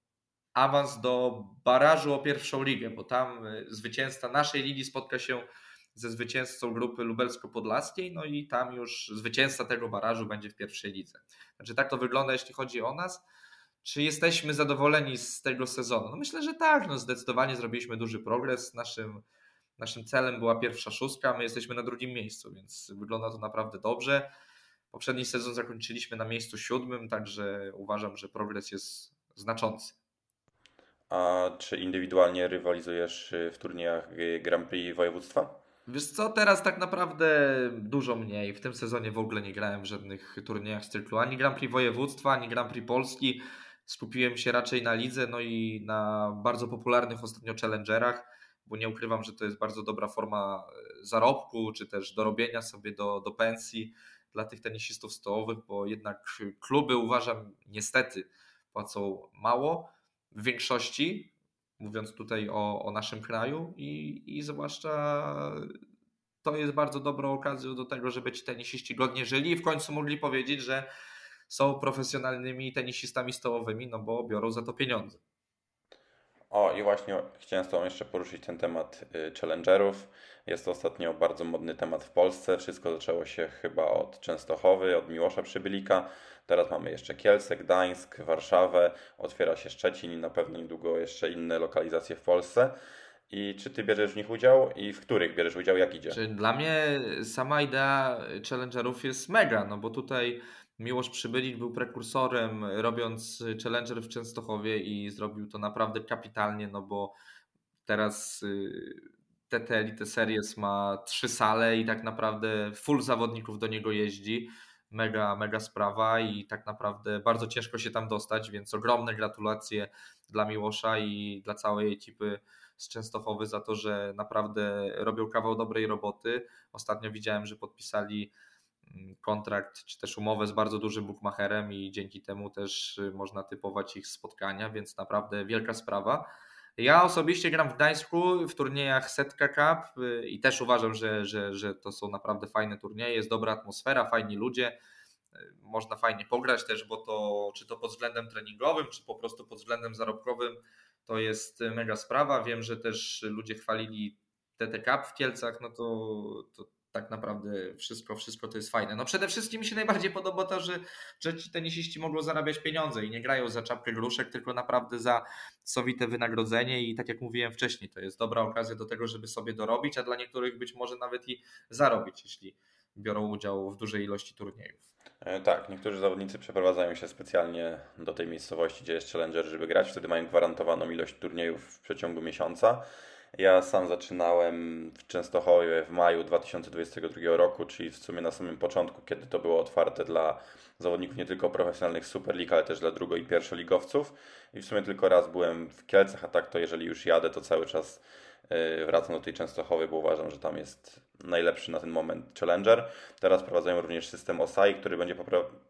awans do barażu o pierwszą ligę, bo tam y, zwycięzca naszej ligi spotka się ze zwycięzcą grupy lubelsko-podlaskiej, no i tam już zwycięzca tego barażu będzie w pierwszej lidze. Znaczy tak to wygląda, jeśli chodzi o nas. Czy jesteśmy zadowoleni z tego sezonu? No myślę, że tak. No zdecydowanie zrobiliśmy duży progres. Naszym, naszym celem była pierwsza szóstka, my jesteśmy na drugim miejscu, więc wygląda to naprawdę dobrze. Poprzedni sezon zakończyliśmy na miejscu siódmym, także uważam, że progres jest znaczący. A czy indywidualnie rywalizujesz w turniejach Grand Prix województwa? Wiesz co, teraz tak naprawdę dużo mniej. W tym sezonie w ogóle nie grałem w żadnych turniejach z cyklu ani Grand Prix województwa, ani Grand Prix Polski. Skupiłem się raczej na lidze, no i na bardzo popularnych ostatnio challengerach, bo nie ukrywam, że to jest bardzo dobra forma e, zarobku, czy też dorobienia sobie do, do pensji dla tych tenisistów stołowych, bo jednak kluby uważam niestety płacą mało w większości, mówiąc tutaj o, o naszym kraju i, i zwłaszcza to jest bardzo dobrą okazją do tego, żeby ci tenisiści godnie żyli i w końcu mogli powiedzieć, że są profesjonalnymi tenisistami stołowymi, no bo biorą za to pieniądze. O, i właśnie chciałem z Tobą jeszcze poruszyć ten temat y, challengerów. Jest to ostatnio bardzo modny temat w Polsce. Wszystko zaczęło się chyba od Częstochowy, od Miłosza Przybylika. Teraz mamy jeszcze Kielce, Gdańsk, Warszawę. Otwiera się Szczecin i na pewno niedługo jeszcze inne lokalizacje w Polsce. I czy ty bierzesz w nich udział i w których bierzesz udział, jak idzie? Czy dla mnie sama idea challengerów jest mega, no bo tutaj Miłosz Przybylik był prekursorem, robiąc Challenger w Częstochowie i zrobił to naprawdę kapitalnie, no bo teraz TT y, Elite Series ma trzy sale i tak naprawdę full zawodników do niego jeździ. Mega, mega sprawa i tak naprawdę bardzo ciężko się tam dostać, więc ogromne gratulacje dla Miłosza i dla całej ekipy z Częstochowy za to, że naprawdę robią kawał dobrej roboty. Ostatnio widziałem, że podpisali Mm, kontrakt czy też umowę z bardzo dużym bookmacherem i dzięki temu też y, można typować ich spotkania, więc naprawdę wielka sprawa. Ja osobiście gram w Gdańsku w turniejach Setka Cup y, i też uważam, że, że, że to są naprawdę fajne turnieje, jest dobra atmosfera, fajni ludzie, y, można fajnie pograć też, bo to czy to pod względem treningowym, czy po prostu pod względem zarobkowym to jest mega sprawa. Wiem, że też ludzie chwalili TT Cup w Kielcach, no to, to tak naprawdę wszystko, wszystko to jest fajne. No przede wszystkim mi się najbardziej podoba to, że, że ci tenisiści mogą zarabiać pieniądze i nie grają za czapkę gruszek, tylko naprawdę za sowite wynagrodzenie i tak jak mówiłem wcześniej, to jest dobra okazja do tego, żeby sobie dorobić, a dla niektórych być może nawet i zarobić, jeśli biorą udział w dużej ilości turniejów. E, tak, niektórzy zawodnicy przeprowadzają się specjalnie do tej miejscowości, gdzie jest Challenger, żeby grać. Wtedy mają gwarantowaną ilość turniejów w przeciągu miesiąca. Ja sam zaczynałem w Częstochowie w maju 2022 roku, czyli w sumie na samym początku, kiedy to było otwarte dla zawodników nie tylko profesjonalnych Super League, ale też dla drugo- i pierwszoligowców. I w sumie tylko raz byłem w Kielcach, a tak to jeżeli już jadę, to cały czas wracam do tej Częstochowy, bo uważam, że tam jest najlepszy na ten moment Challenger. Teraz prowadzają również system OSAI, który będzie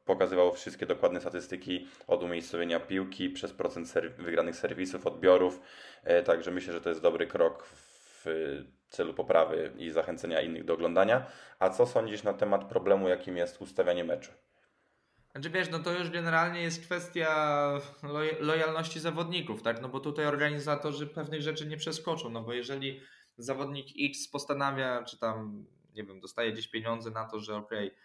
pokazywał wszystkie dokładne statystyki od umiejscowienia piłki przez procent wygranych serwisów, odbiorów. E, także myślę, że to jest dobry krok w celu poprawy i zachęcenia innych do oglądania. A co sądzisz na temat problemu, jakim jest ustawianie meczu? Znaczy wiesz, no to już generalnie jest kwestia loj lojalności zawodników, tak? No bo tutaj organizatorzy pewnych rzeczy nie przeskoczą, no bo jeżeli zawodnik X postanawia, czy tam, nie wiem, dostaje gdzieś pieniądze na to, że okej, okay,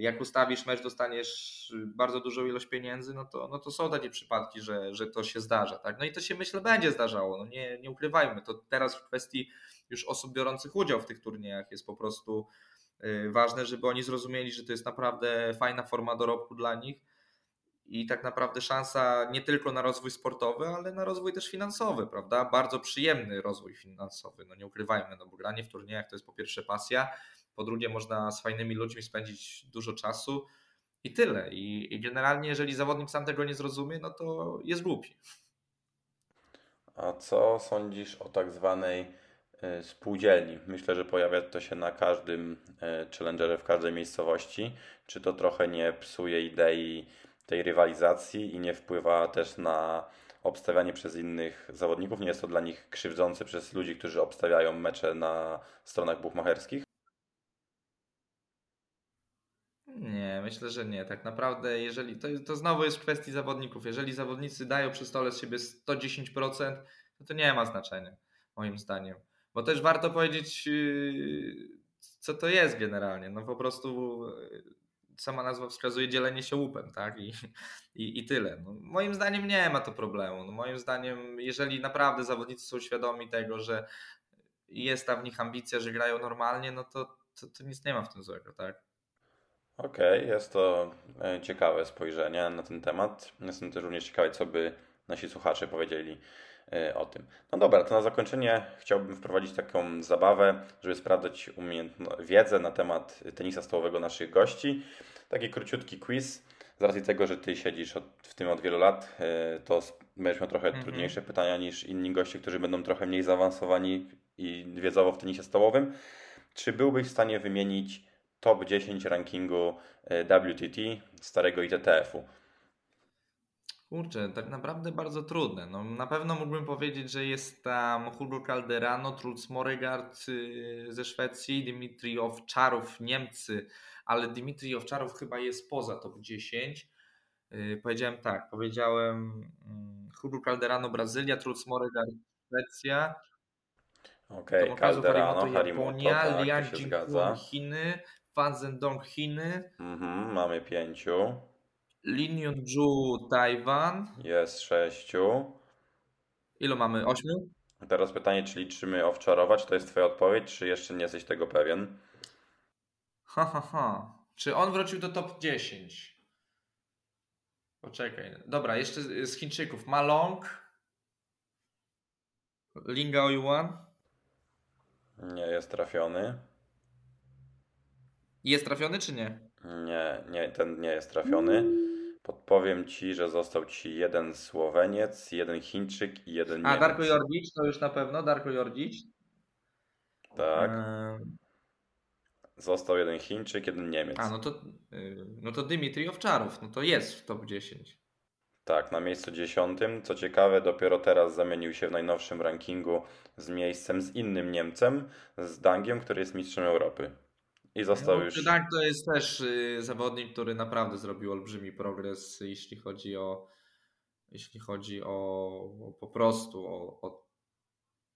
jak ustawisz mecz, dostaniesz bardzo dużą ilość pieniędzy, no to, no to są takie przypadki, że, że to się zdarza. Tak? No i to się myślę będzie zdarzało. No nie, nie ukrywajmy. To teraz w kwestii już osób biorących udział w tych turniejach jest po prostu ważne, żeby oni zrozumieli, że to jest naprawdę fajna forma dorobku dla nich i tak naprawdę szansa nie tylko na rozwój sportowy, ale na rozwój też finansowy, prawda? Bardzo przyjemny rozwój finansowy, no nie ukrywajmy, no bo granie w turniejach to jest po pierwsze pasja, po drugie można z fajnymi ludźmi spędzić dużo czasu i tyle. I, i generalnie jeżeli zawodnik sam tego nie zrozumie, no to jest głupi. A co sądzisz o tak zwanej spółdzielni? Myślę, że pojawia to się na każdym e, challengerze w każdej miejscowości. Czy to trochę nie psuje idei tej rywalizacji i nie wpływa też na obstawianie przez innych zawodników. Nie jest to dla nich krzywdzące przez ludzi, którzy obstawiają mecze na stronach buchmacherskich? Nie, myślę, że nie. Tak naprawdę, jeżeli to, to znowu jest w kwestii zawodników. Jeżeli zawodnicy dają przy stole z siebie 110%, to to nie ma znaczenia, moim zdaniem. Bo też warto powiedzieć, yy, co to jest generalnie. No po prostu sama nazwa wskazuje dzielenie się łupem, tak? I, i, i tyle. No, moim zdaniem nie ma to problemu. No, moim zdaniem, jeżeli naprawdę zawodnicy są świadomi tego, że jest ta w nich ambicja, że grają normalnie, no to, to, to nic nie ma w tym złego, tak? Okej, okay, jest to e, ciekawe spojrzenie na ten temat. Jestem też również ciekawy, co by nasi słuchacze powiedzieli o tym. No dobra, to na zakończenie chciałbym wprowadzić taką zabawę, żeby sprawdzać wiedzę na temat tenisa stołowego naszych gości. Taki króciutki quiz. z racji tego, że ty siedzisz od, w tym od wielu lat, e, to będziesz miał trochę Mhm. trudniejsze pytania niż inni goście, którzy będą trochę mniej zaawansowani i wiedzowo w tenisie stołowym. Czy byłbyś w stanie wymienić top 10 rankingu e, WTT starego ITTF-u? Kurczę, tak naprawdę bardzo trudne. No, na pewno mógłbym powiedzieć, że jest tam Hugo Calderano, Truls Moregard y, ze Szwecji, Dmitrij Owczarow, Niemcy, ale Dmitrij Owczarow chyba jest poza top 10. Y, Powiedziałem tak, powiedziałem mm, Hugo Calderano, Brazylia, Truls Moregard, Szwecja, Okej, Tomokazu Calderano, Harimoto, tak, Lian to się Jinguang, zgadza. Chiny, Fan Zhendong, Chiny, Mhm, mamy pięciu, Lin Yunju, Tajwan. jest sześciu. Ilu mamy? Ośmiu? Teraz pytanie, czy liczymy Owczarowa, czy to jest twoja odpowiedź, czy jeszcze nie jesteś tego pewien? Ha, ha, ha. Czy on wrócił do top 10? Poczekaj. Dobra, jeszcze z z Chińczyków. Malong. Linga Oyuan. Nie jest trafiony. Jest trafiony czy nie? Nie, nie, ten nie jest trafiony. Podpowiem ci, że został ci jeden Słoweniec, jeden Chińczyk i jeden A, Niemiec. Darko Jordzic, to już na pewno. Darko Jordzic. Tak, Ehm, został jeden Chińczyk, jeden Niemiec. A, no to, y, no to Dmitrij Owczarow. No to jest w top 10. Tak, na miejscu dziesiątym. Co ciekawe, dopiero teraz zamienił się w najnowszym rankingu z miejscem z innym Niemcem, z Dangiem, który jest mistrzem Europy. I został No, już. Tak, to jest też y, zawodnik, który naprawdę zrobił olbrzymi progres, jeśli chodzi o jeśli chodzi o, o po prostu o, o,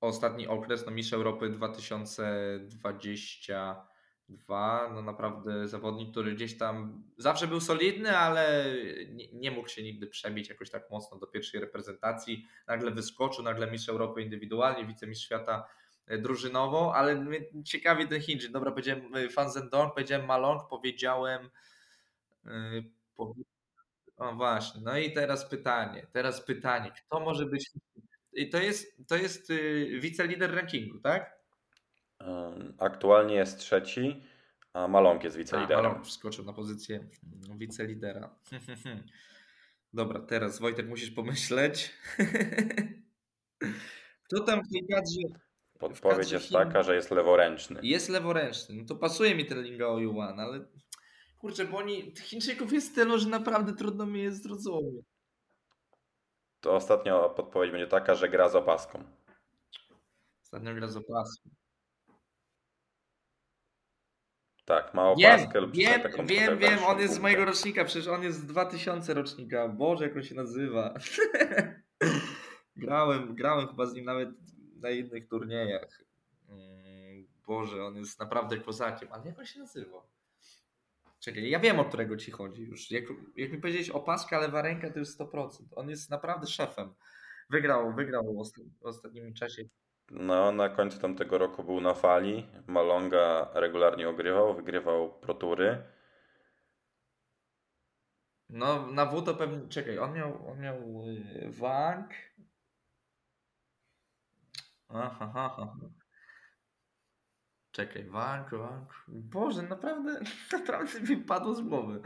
ostatni okres, no Mistrz Europy 2022, no naprawdę zawodnik, który gdzieś tam zawsze był solidny, ale nie, nie mógł się nigdy przebić jakoś tak mocno do pierwszej reprezentacji. Nagle wyskoczył, nagle Mistrz Europy indywidualnie, wicemistrz świata e, drużynowo, ale mnie ciekawie ten Chińczyk. Dobra, powiedziałem e, Fan Zhendong, powiedziałem Malong, powiedziałem powi- o właśnie, no i teraz pytanie, teraz pytanie, kto może być i to jest, to jest yy, wicelider rankingu, tak? Aktualnie jest trzeci, a Malong jest A, wiceliderem. Malong wskoczył na pozycję mm, wicelidera. (laughs) Dobra, teraz Wojtek musisz pomyśleć. (laughs) Kto tam w tej kadrze Podpowiedź jest Chin- taka, że jest leworęczny. jest leworęczny? No to pasuje mi ten Linga Oyuan, ale kurczę, bo oni, Chińczyków jest tylu, że naprawdę trudno mi jest zrozumieć. To ostatnia podpowiedź będzie taka, że gra z opaską. Ostatnio gra z opaską. Tak, ma Wiem, opaskę lub przynajmniej wiem, taką wiem, wiem, on jest z mojego rocznika, przecież on jest z 2000 rocznika. Boże, jak on się nazywa. (laughs) grałem, grałem chyba z nim nawet na innych turniejach. Mm, Boże, on jest naprawdę kozakiem, ale jak on się nazywa? Czekaj, ja wiem, o którego ci chodzi już. Jak, jak mi powiedziałeś opaska, lewa ręka, to już 100%. On jest naprawdę szefem. Wygrał, wygrał w osta- w ostatnim czasie. No, na końcu tamtego roku był na fali. Malonga regularnie ogrywał, wygrywał protury. No, na W to pewnie. Czekaj, on miał, on miał yy, Wang. Aha, aha, aha. Czekaj, Wang, Wang. Boże, naprawdę, (laughs) naprawdę mi padło z głowy.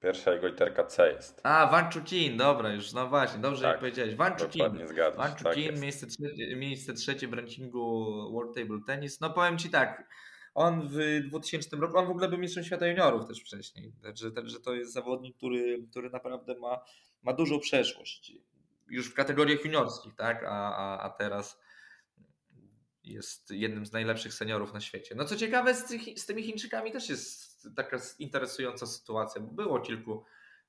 Pierwsza jego literka C jest. A, Wang Chuqin, dobra, już, no właśnie, dobrze Tak, jak powiedziałeś. Wang Chuqin. Dokładnie. Tak miejsce, trzecie, miejsce trzecie w rankingu World Table Tennis. No powiem Ci tak, on w 2000 roku, on w ogóle był mistrzem świata juniorów też wcześniej. Także, także to jest zawodnik, który, który naprawdę ma, ma dużą przeszłość. Już w kategoriach juniorskich, tak? A, a, a teraz jest jednym z najlepszych seniorów na świecie. No co ciekawe, z, tych, z tymi Chińczykami też jest taka interesująca sytuacja, bo było kilku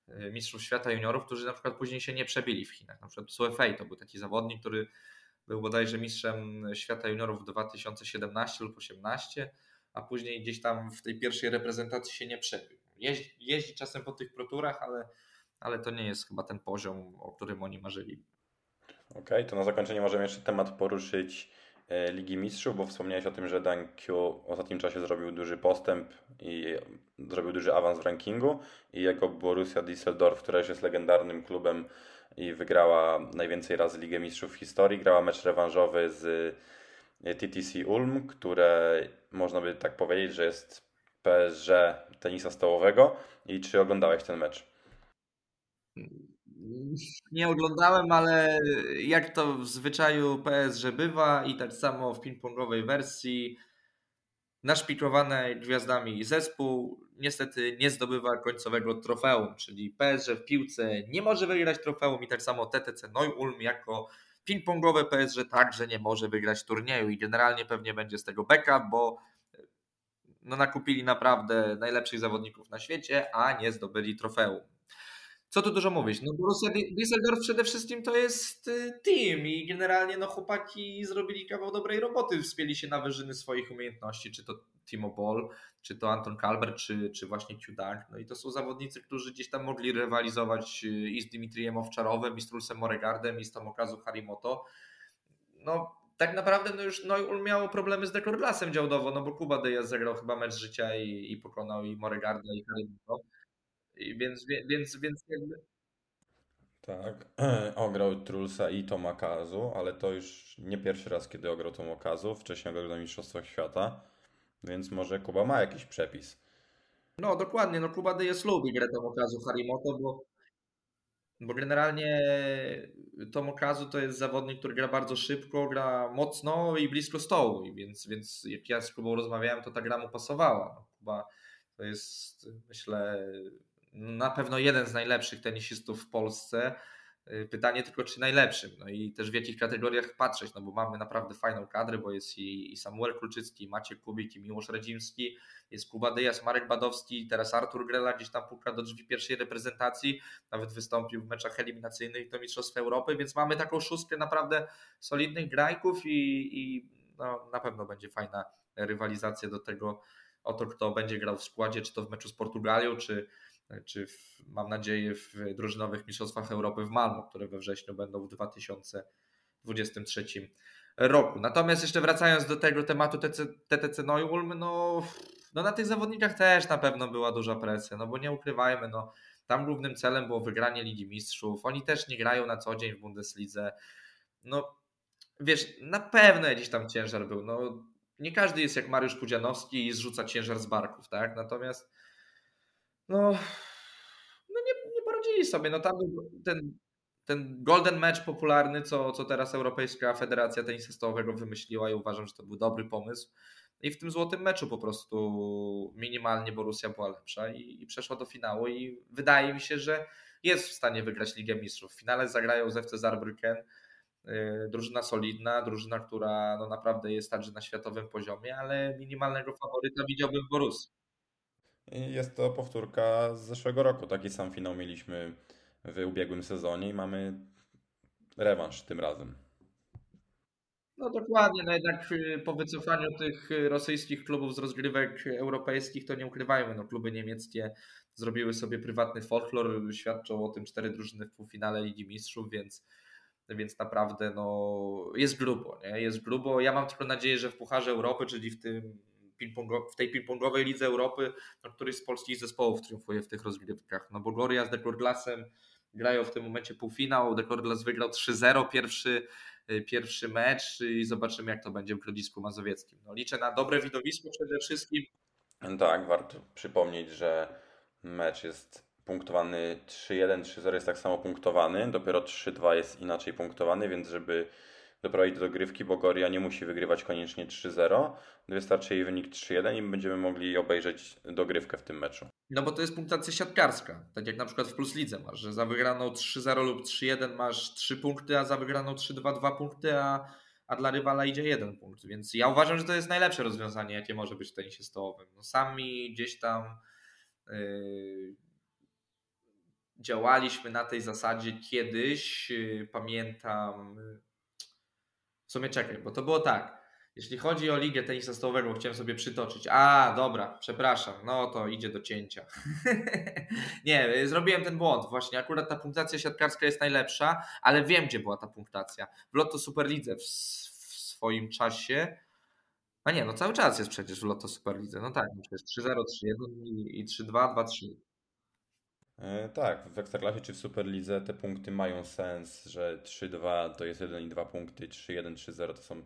y, mistrzów świata juniorów, którzy na przykład później się nie przebili w Chinach. Na przykład Sue Fei to był taki zawodnik, który był bodajże mistrzem świata juniorów w 2017 lub 2018, a później gdzieś tam w tej pierwszej reprezentacji się nie przebił. Jeździ, jeździ czasem po tych proturach, ale, ale to nie jest chyba ten poziom, o którym oni marzyli. Okej, to na zakończenie możemy jeszcze temat poruszyć e, Ligi Mistrzów, bo wspomniałeś o tym, że Dan Q w ostatnim czasie zrobił duży postęp i zrobił duży awans w rankingu i jego Borussia Düsseldorf, która już jest legendarnym klubem i wygrała najwięcej razy Ligę Mistrzów w historii, grała mecz rewanżowy z e, TTC Ulm, które można by tak powiedzieć, że jest PSG tenisa stołowego i czy oglądałeś ten mecz? Nie oglądałem, ale jak to w zwyczaju PSG bywa i tak samo w ping-pongowej wersji naszpikowane gwiazdami zespół niestety nie zdobywa końcowego trofeum, czyli PSG w piłce nie może wygrać trofeum i tak samo TTC Neu-Ulm jako ping-pongowe PSG także nie może wygrać turnieju i generalnie pewnie będzie z tego backup, bo no nakupili naprawdę najlepszych zawodników na świecie, a nie zdobyli trofeum. Co tu dużo mówić? No Borussia Düsseldorf przede wszystkim to jest y, team i generalnie no chłopaki zrobili kawał dobrej roboty, wspięli się na wyżyny swoich umiejętności, czy to Timo Boll, czy to Anton Kalber, czy, czy właśnie Ciudak. No i to są zawodnicy, którzy gdzieś tam mogli rywalizować y, i z Dimitrijem Owczarowem, i z Trulsem Moregardem, i z Tomokazu Harimoto. No tak naprawdę no już no, miało problemy z Dekorlasem działdowo, no bo Kuba Dejas zagrał chyba mecz życia i, i pokonał i Moregarda i Harimoto. I więc, więc, więc jakby... Tak, (clears throat) ograł Trulsa i Tomakazu, ale to już nie pierwszy raz, kiedy ograł Tomakazu. Wcześniej ograł na Mistrzostwach Świata, więc może Kuba ma jakiś przepis. No dokładnie, no Kuba jest lubi grę Tomokazu Harimoto, bo, bo generalnie Tomokazu to jest zawodnik, który gra bardzo szybko, gra mocno i blisko stołu, i więc, więc jak ja z Kubą rozmawiałem, to ta gra mu pasowała. No, Kuba to jest, myślę, na pewno jeden z najlepszych tenisistów w Polsce. Y, pytanie tylko, czy najlepszym. No i też w jakich kategoriach patrzeć, no bo mamy naprawdę fajną kadrę, bo jest i, Samuel Kulczycki, i Maciek Kubik, i Miłosz Radzimski, jest Kuba Dejas, Marek Badowski, teraz Artur Grela gdzieś tam puka do drzwi pierwszej reprezentacji, nawet wystąpił w meczach eliminacyjnych do Mistrzostw Europy, więc mamy taką szóstkę naprawdę solidnych grajków i, i no, na pewno będzie fajna rywalizacja do tego o to, kto będzie grał w składzie, czy to w meczu z Portugalią, czy, czy w, mam nadzieję w drużynowych Mistrzostwach Europy w Malmo, które we wrześniu będą w 2023 roku. Natomiast jeszcze wracając do tego tematu TTC Neu-Ulm, no, no na tych zawodnikach też na pewno była duża presja, no bo nie ukrywajmy, no tam głównym celem było wygranie Ligi Mistrzów, oni też nie grają na co dzień w Bundeslidze, no wiesz, na pewno jakiś tam ciężar był, no nie każdy jest jak Mariusz Pudzianowski i zrzuca ciężar z barków, tak, natomiast no, no nie, nie poradzili sobie. No tam ten, ten golden match popularny, co, co teraz Europejska Federacja Tenisa wymyśliła i uważam, że to był dobry pomysł. I w tym złotym meczu po prostu minimalnie Borussia była lepsza i, i przeszła do finału i wydaje mi się, że jest w stanie wygrać Ligę Mistrzów. W finale zagrają z FC yy, drużyna solidna, drużyna, która no naprawdę jest także na światowym poziomie, ale minimalnego faworyta widziałbym w Borussii. Jest to powtórka z zeszłego roku. Taki sam finał mieliśmy w ubiegłym sezonie i mamy rewanż tym razem. No dokładnie, no jednak y, po wycofaniu tych rosyjskich klubów z rozgrywek europejskich, to nie ukrywajmy, no kluby niemieckie zrobiły sobie prywatny folklor, świadczą o tym cztery drużyny w półfinale Ligi Mistrzów, więc, więc naprawdę no, jest grubo, nie? jest grubo. Ja mam tylko nadzieję, że w Pucharze Europy, czyli w tym w tej ping-pongowej Lidze Europy, no, któryś z polskich zespołów triumfuje w tych rozgrywkach. No bo Gloria z Dekorglasem grają w tym momencie półfinał. Dekorglas wygrał 3-0 pierwszy, y, pierwszy mecz i zobaczymy jak to będzie w Grodzisku Mazowieckim. No, liczę na dobre widowisko przede wszystkim. Tak, warto przypomnieć, że mecz jest punktowany 3-1, 3-0 jest tak samo punktowany, dopiero 3-2 jest inaczej punktowany, więc żeby doprowadzić do dogrywki, bo Goria nie musi wygrywać koniecznie 3-0. Wystarczy jej wynik 3-1 i będziemy mogli obejrzeć dogrywkę w tym meczu. No bo to jest punktacja siatkarska. Tak jak na przykład w Plus Lidze masz, że za wygraną 3-0 lub 3-1 masz 3 punkty, a za wygraną 3-2 2 punkty, a, a dla rywala idzie 1 punkt. Więc ja uważam, że to jest najlepsze rozwiązanie, jakie może być w tenisie stołowym. No sami gdzieś tam yy, działaliśmy na tej zasadzie kiedyś. Yy, pamiętam w sumie czekaj, bo to było tak. Jeśli chodzi o ligę tenisa stołowego, chciałem sobie przytoczyć. A, dobra, przepraszam, no to idzie do cięcia. (laughs) nie, zrobiłem ten błąd. Właśnie akurat ta punktacja siatkarska jest najlepsza, ale wiem, gdzie była ta punktacja. W Lotto Superlidze w, w swoim czasie. A nie, no cały czas jest przecież w Lotto Superlidze. No tak, jest 3-0, 3-1 i 3-2, 2-3. E, tak, w Ekstraklasie czy w Superlidze te punkty mają sens, że 3-2 to jest 1 i 2 punkty, 3-1, 3-0 to są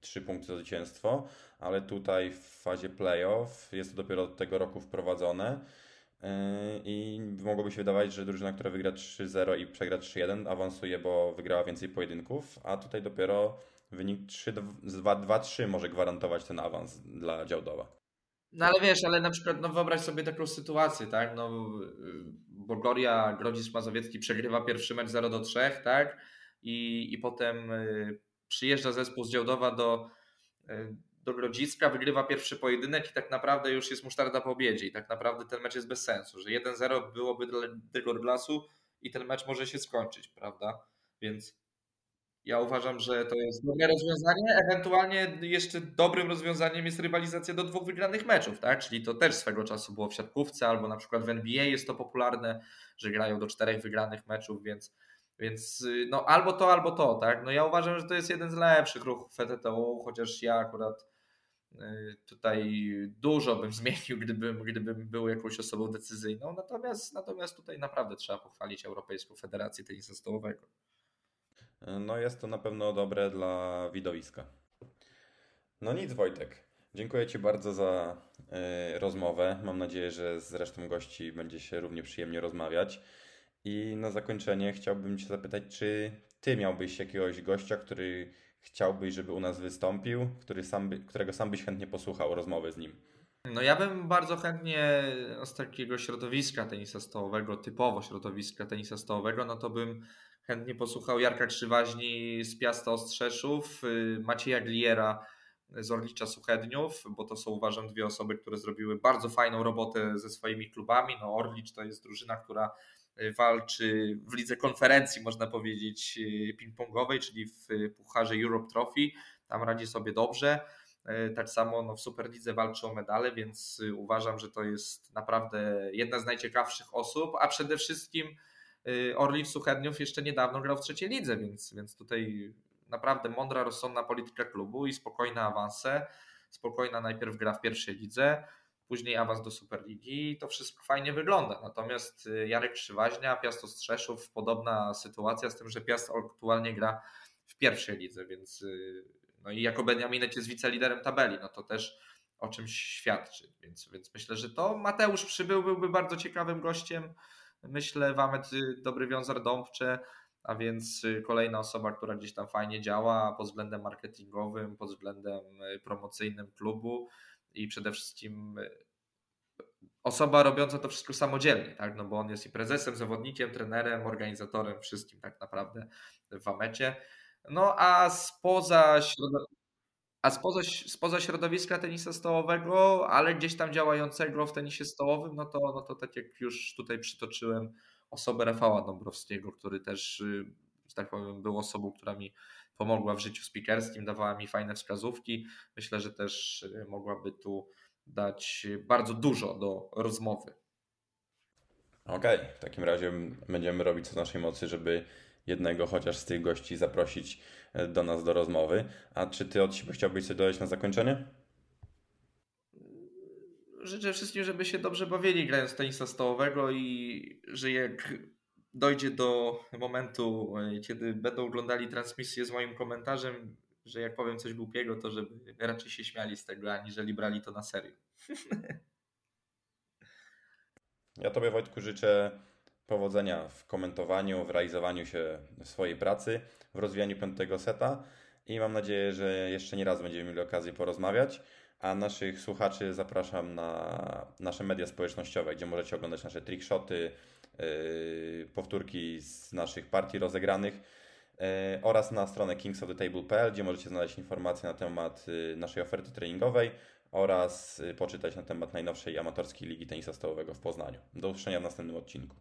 3 punkty za zwycięstwo, ale tutaj w fazie playoff jest to dopiero od tego roku wprowadzone. Yy, I mogłoby się wydawać, że drużyna, która wygra 3-0 i przegra 3-1, awansuje, bo wygrała więcej pojedynków, a tutaj dopiero wynik 2-3 może gwarantować ten awans dla Działdowa. No ale wiesz, ale na przykład no wyobraź sobie taką sytuację, tak? No, Bogoria Grodzisk Mazowiecki przegrywa pierwszy mecz 0 do 3, tak? I, i potem y, przyjeżdża zespół z Działdowa do, y, do Grodziska, wygrywa pierwszy pojedynek i tak naprawdę już jest musztarda po obiedzie i tak naprawdę ten mecz jest bez sensu, że 1-0 byłoby dla tego glasu i ten mecz może się skończyć, prawda? Więc ja uważam, że to jest dobre rozwiązanie. Ewentualnie jeszcze dobrym rozwiązaniem jest rywalizacja do dwóch wygranych meczów, tak? Czyli to też swego czasu było w siatkówce, albo na przykład w NBA jest to popularne, że grają do czterech wygranych meczów, więc, więc no albo to, albo to, tak? No ja uważam, że to jest jeden z lepszych ruchów FTTU, chociaż ja akurat y, tutaj dużo bym (laughs) zmienił, gdybym, gdybym był jakąś osobą decyzyjną. Natomiast, natomiast tutaj naprawdę trzeba pochwalić Europejską Federację Tenisa Stołowego. No jest to na pewno dobre dla widowiska. No nic Wojtek. Dziękuję Ci bardzo za y, rozmowę. Mam nadzieję, że z resztą gości będzie się równie przyjemnie rozmawiać. I na zakończenie chciałbym Cię zapytać, czy Ty miałbyś jakiegoś gościa, który chciałbyś, żeby u nas wystąpił, który sam by, którego sam byś chętnie posłuchał rozmowy z nim? No ja bym bardzo chętnie z takiego środowiska tenisa stołowego, typowo środowiska tenisa stołowego, no to bym chętnie posłuchał Jarka Krzywaźni z Piasta Ostrzeszów, y, Macieja Gliera z Orlicza Suchedniów, bo to są uważam dwie osoby, które zrobiły bardzo fajną robotę ze swoimi klubami. No Orlicz to jest drużyna, która y, walczy w lidze konferencji, można powiedzieć, y, ping-pongowej, czyli w Pucharze Europe Trophy. Tam radzi sobie dobrze. Tak samo no, w Superlidze walczy o medale, więc uważam, że to jest naprawdę jedna z najciekawszych osób, a przede wszystkim Y, Orlicz Suchedniów jeszcze niedawno grał w trzeciej lidze, więc, więc tutaj naprawdę mądra, rozsądna polityka klubu i spokojne awanse. Spokojna najpierw gra w pierwszej lidze, później awans do Superligi i to wszystko fajnie wygląda. Natomiast y, Jarek Krzywaźnia, Piast Ostrzeszów, podobna sytuacja z tym, że Piast aktualnie gra w pierwszej lidze, więc y, no i jako Beniaminek jest wiceliderem tabeli, no to też o czymś świadczy. Więc, więc myślę, że to Mateusz Przybył byłby bardzo ciekawym gościem myślę, Wamet dobry wiązar dąbcze, a więc y, kolejna osoba, która gdzieś tam fajnie działa pod względem marketingowym, pod względem y, promocyjnym klubu i przede wszystkim y, osoba robiąca to wszystko samodzielnie, tak? no bo on jest i prezesem, zawodnikiem, trenerem, organizatorem, wszystkim tak naprawdę w Wamecie. No a spoza a spoza, spoza środowiska tenisa stołowego, ale gdzieś tam działającego w tenisie stołowym, no to, no to tak jak już tutaj przytoczyłem osobę Rafała Dąbrowskiego, który też, y, że tak powiem, był osobą, która mi pomogła w życiu speakerskim, dawała mi fajne wskazówki. Myślę, że też y, mogłaby tu dać bardzo dużo do rozmowy. Okej, okay. w takim razie będziemy robić co w naszej mocy, żeby jednego chociaż z tych gości zaprosić e, do nas do rozmowy. A czy ty od siebie chciałbyś coś dodać na zakończenie? Życzę wszystkim, żeby się dobrze bawili grając tenisa stołowego i że jak dojdzie do momentu, e, kiedy będą oglądali transmisję z moim komentarzem, że jak powiem coś głupiego, to żeby raczej się śmiali z tego, aniżeli brali to na serio. (laughs) Ja Tobie Wojtku życzę powodzenia w komentowaniu, w realizowaniu się swojej pracy, w rozwijaniu piątego seta i mam nadzieję, że jeszcze nie raz będziemy mieli okazję porozmawiać. A naszych słuchaczy zapraszam na nasze media społecznościowe, gdzie możecie oglądać nasze trickshoty, yy, powtórki z naszych partii rozegranych yy, oraz na stronę kingsoftetable.pl, gdzie możecie znaleźć informacje na temat yy, naszej oferty treningowej oraz yy, poczytać na temat najnowszej amatorskiej ligi tenisa stołowego w Poznaniu. Do usłyszenia w następnym odcinku.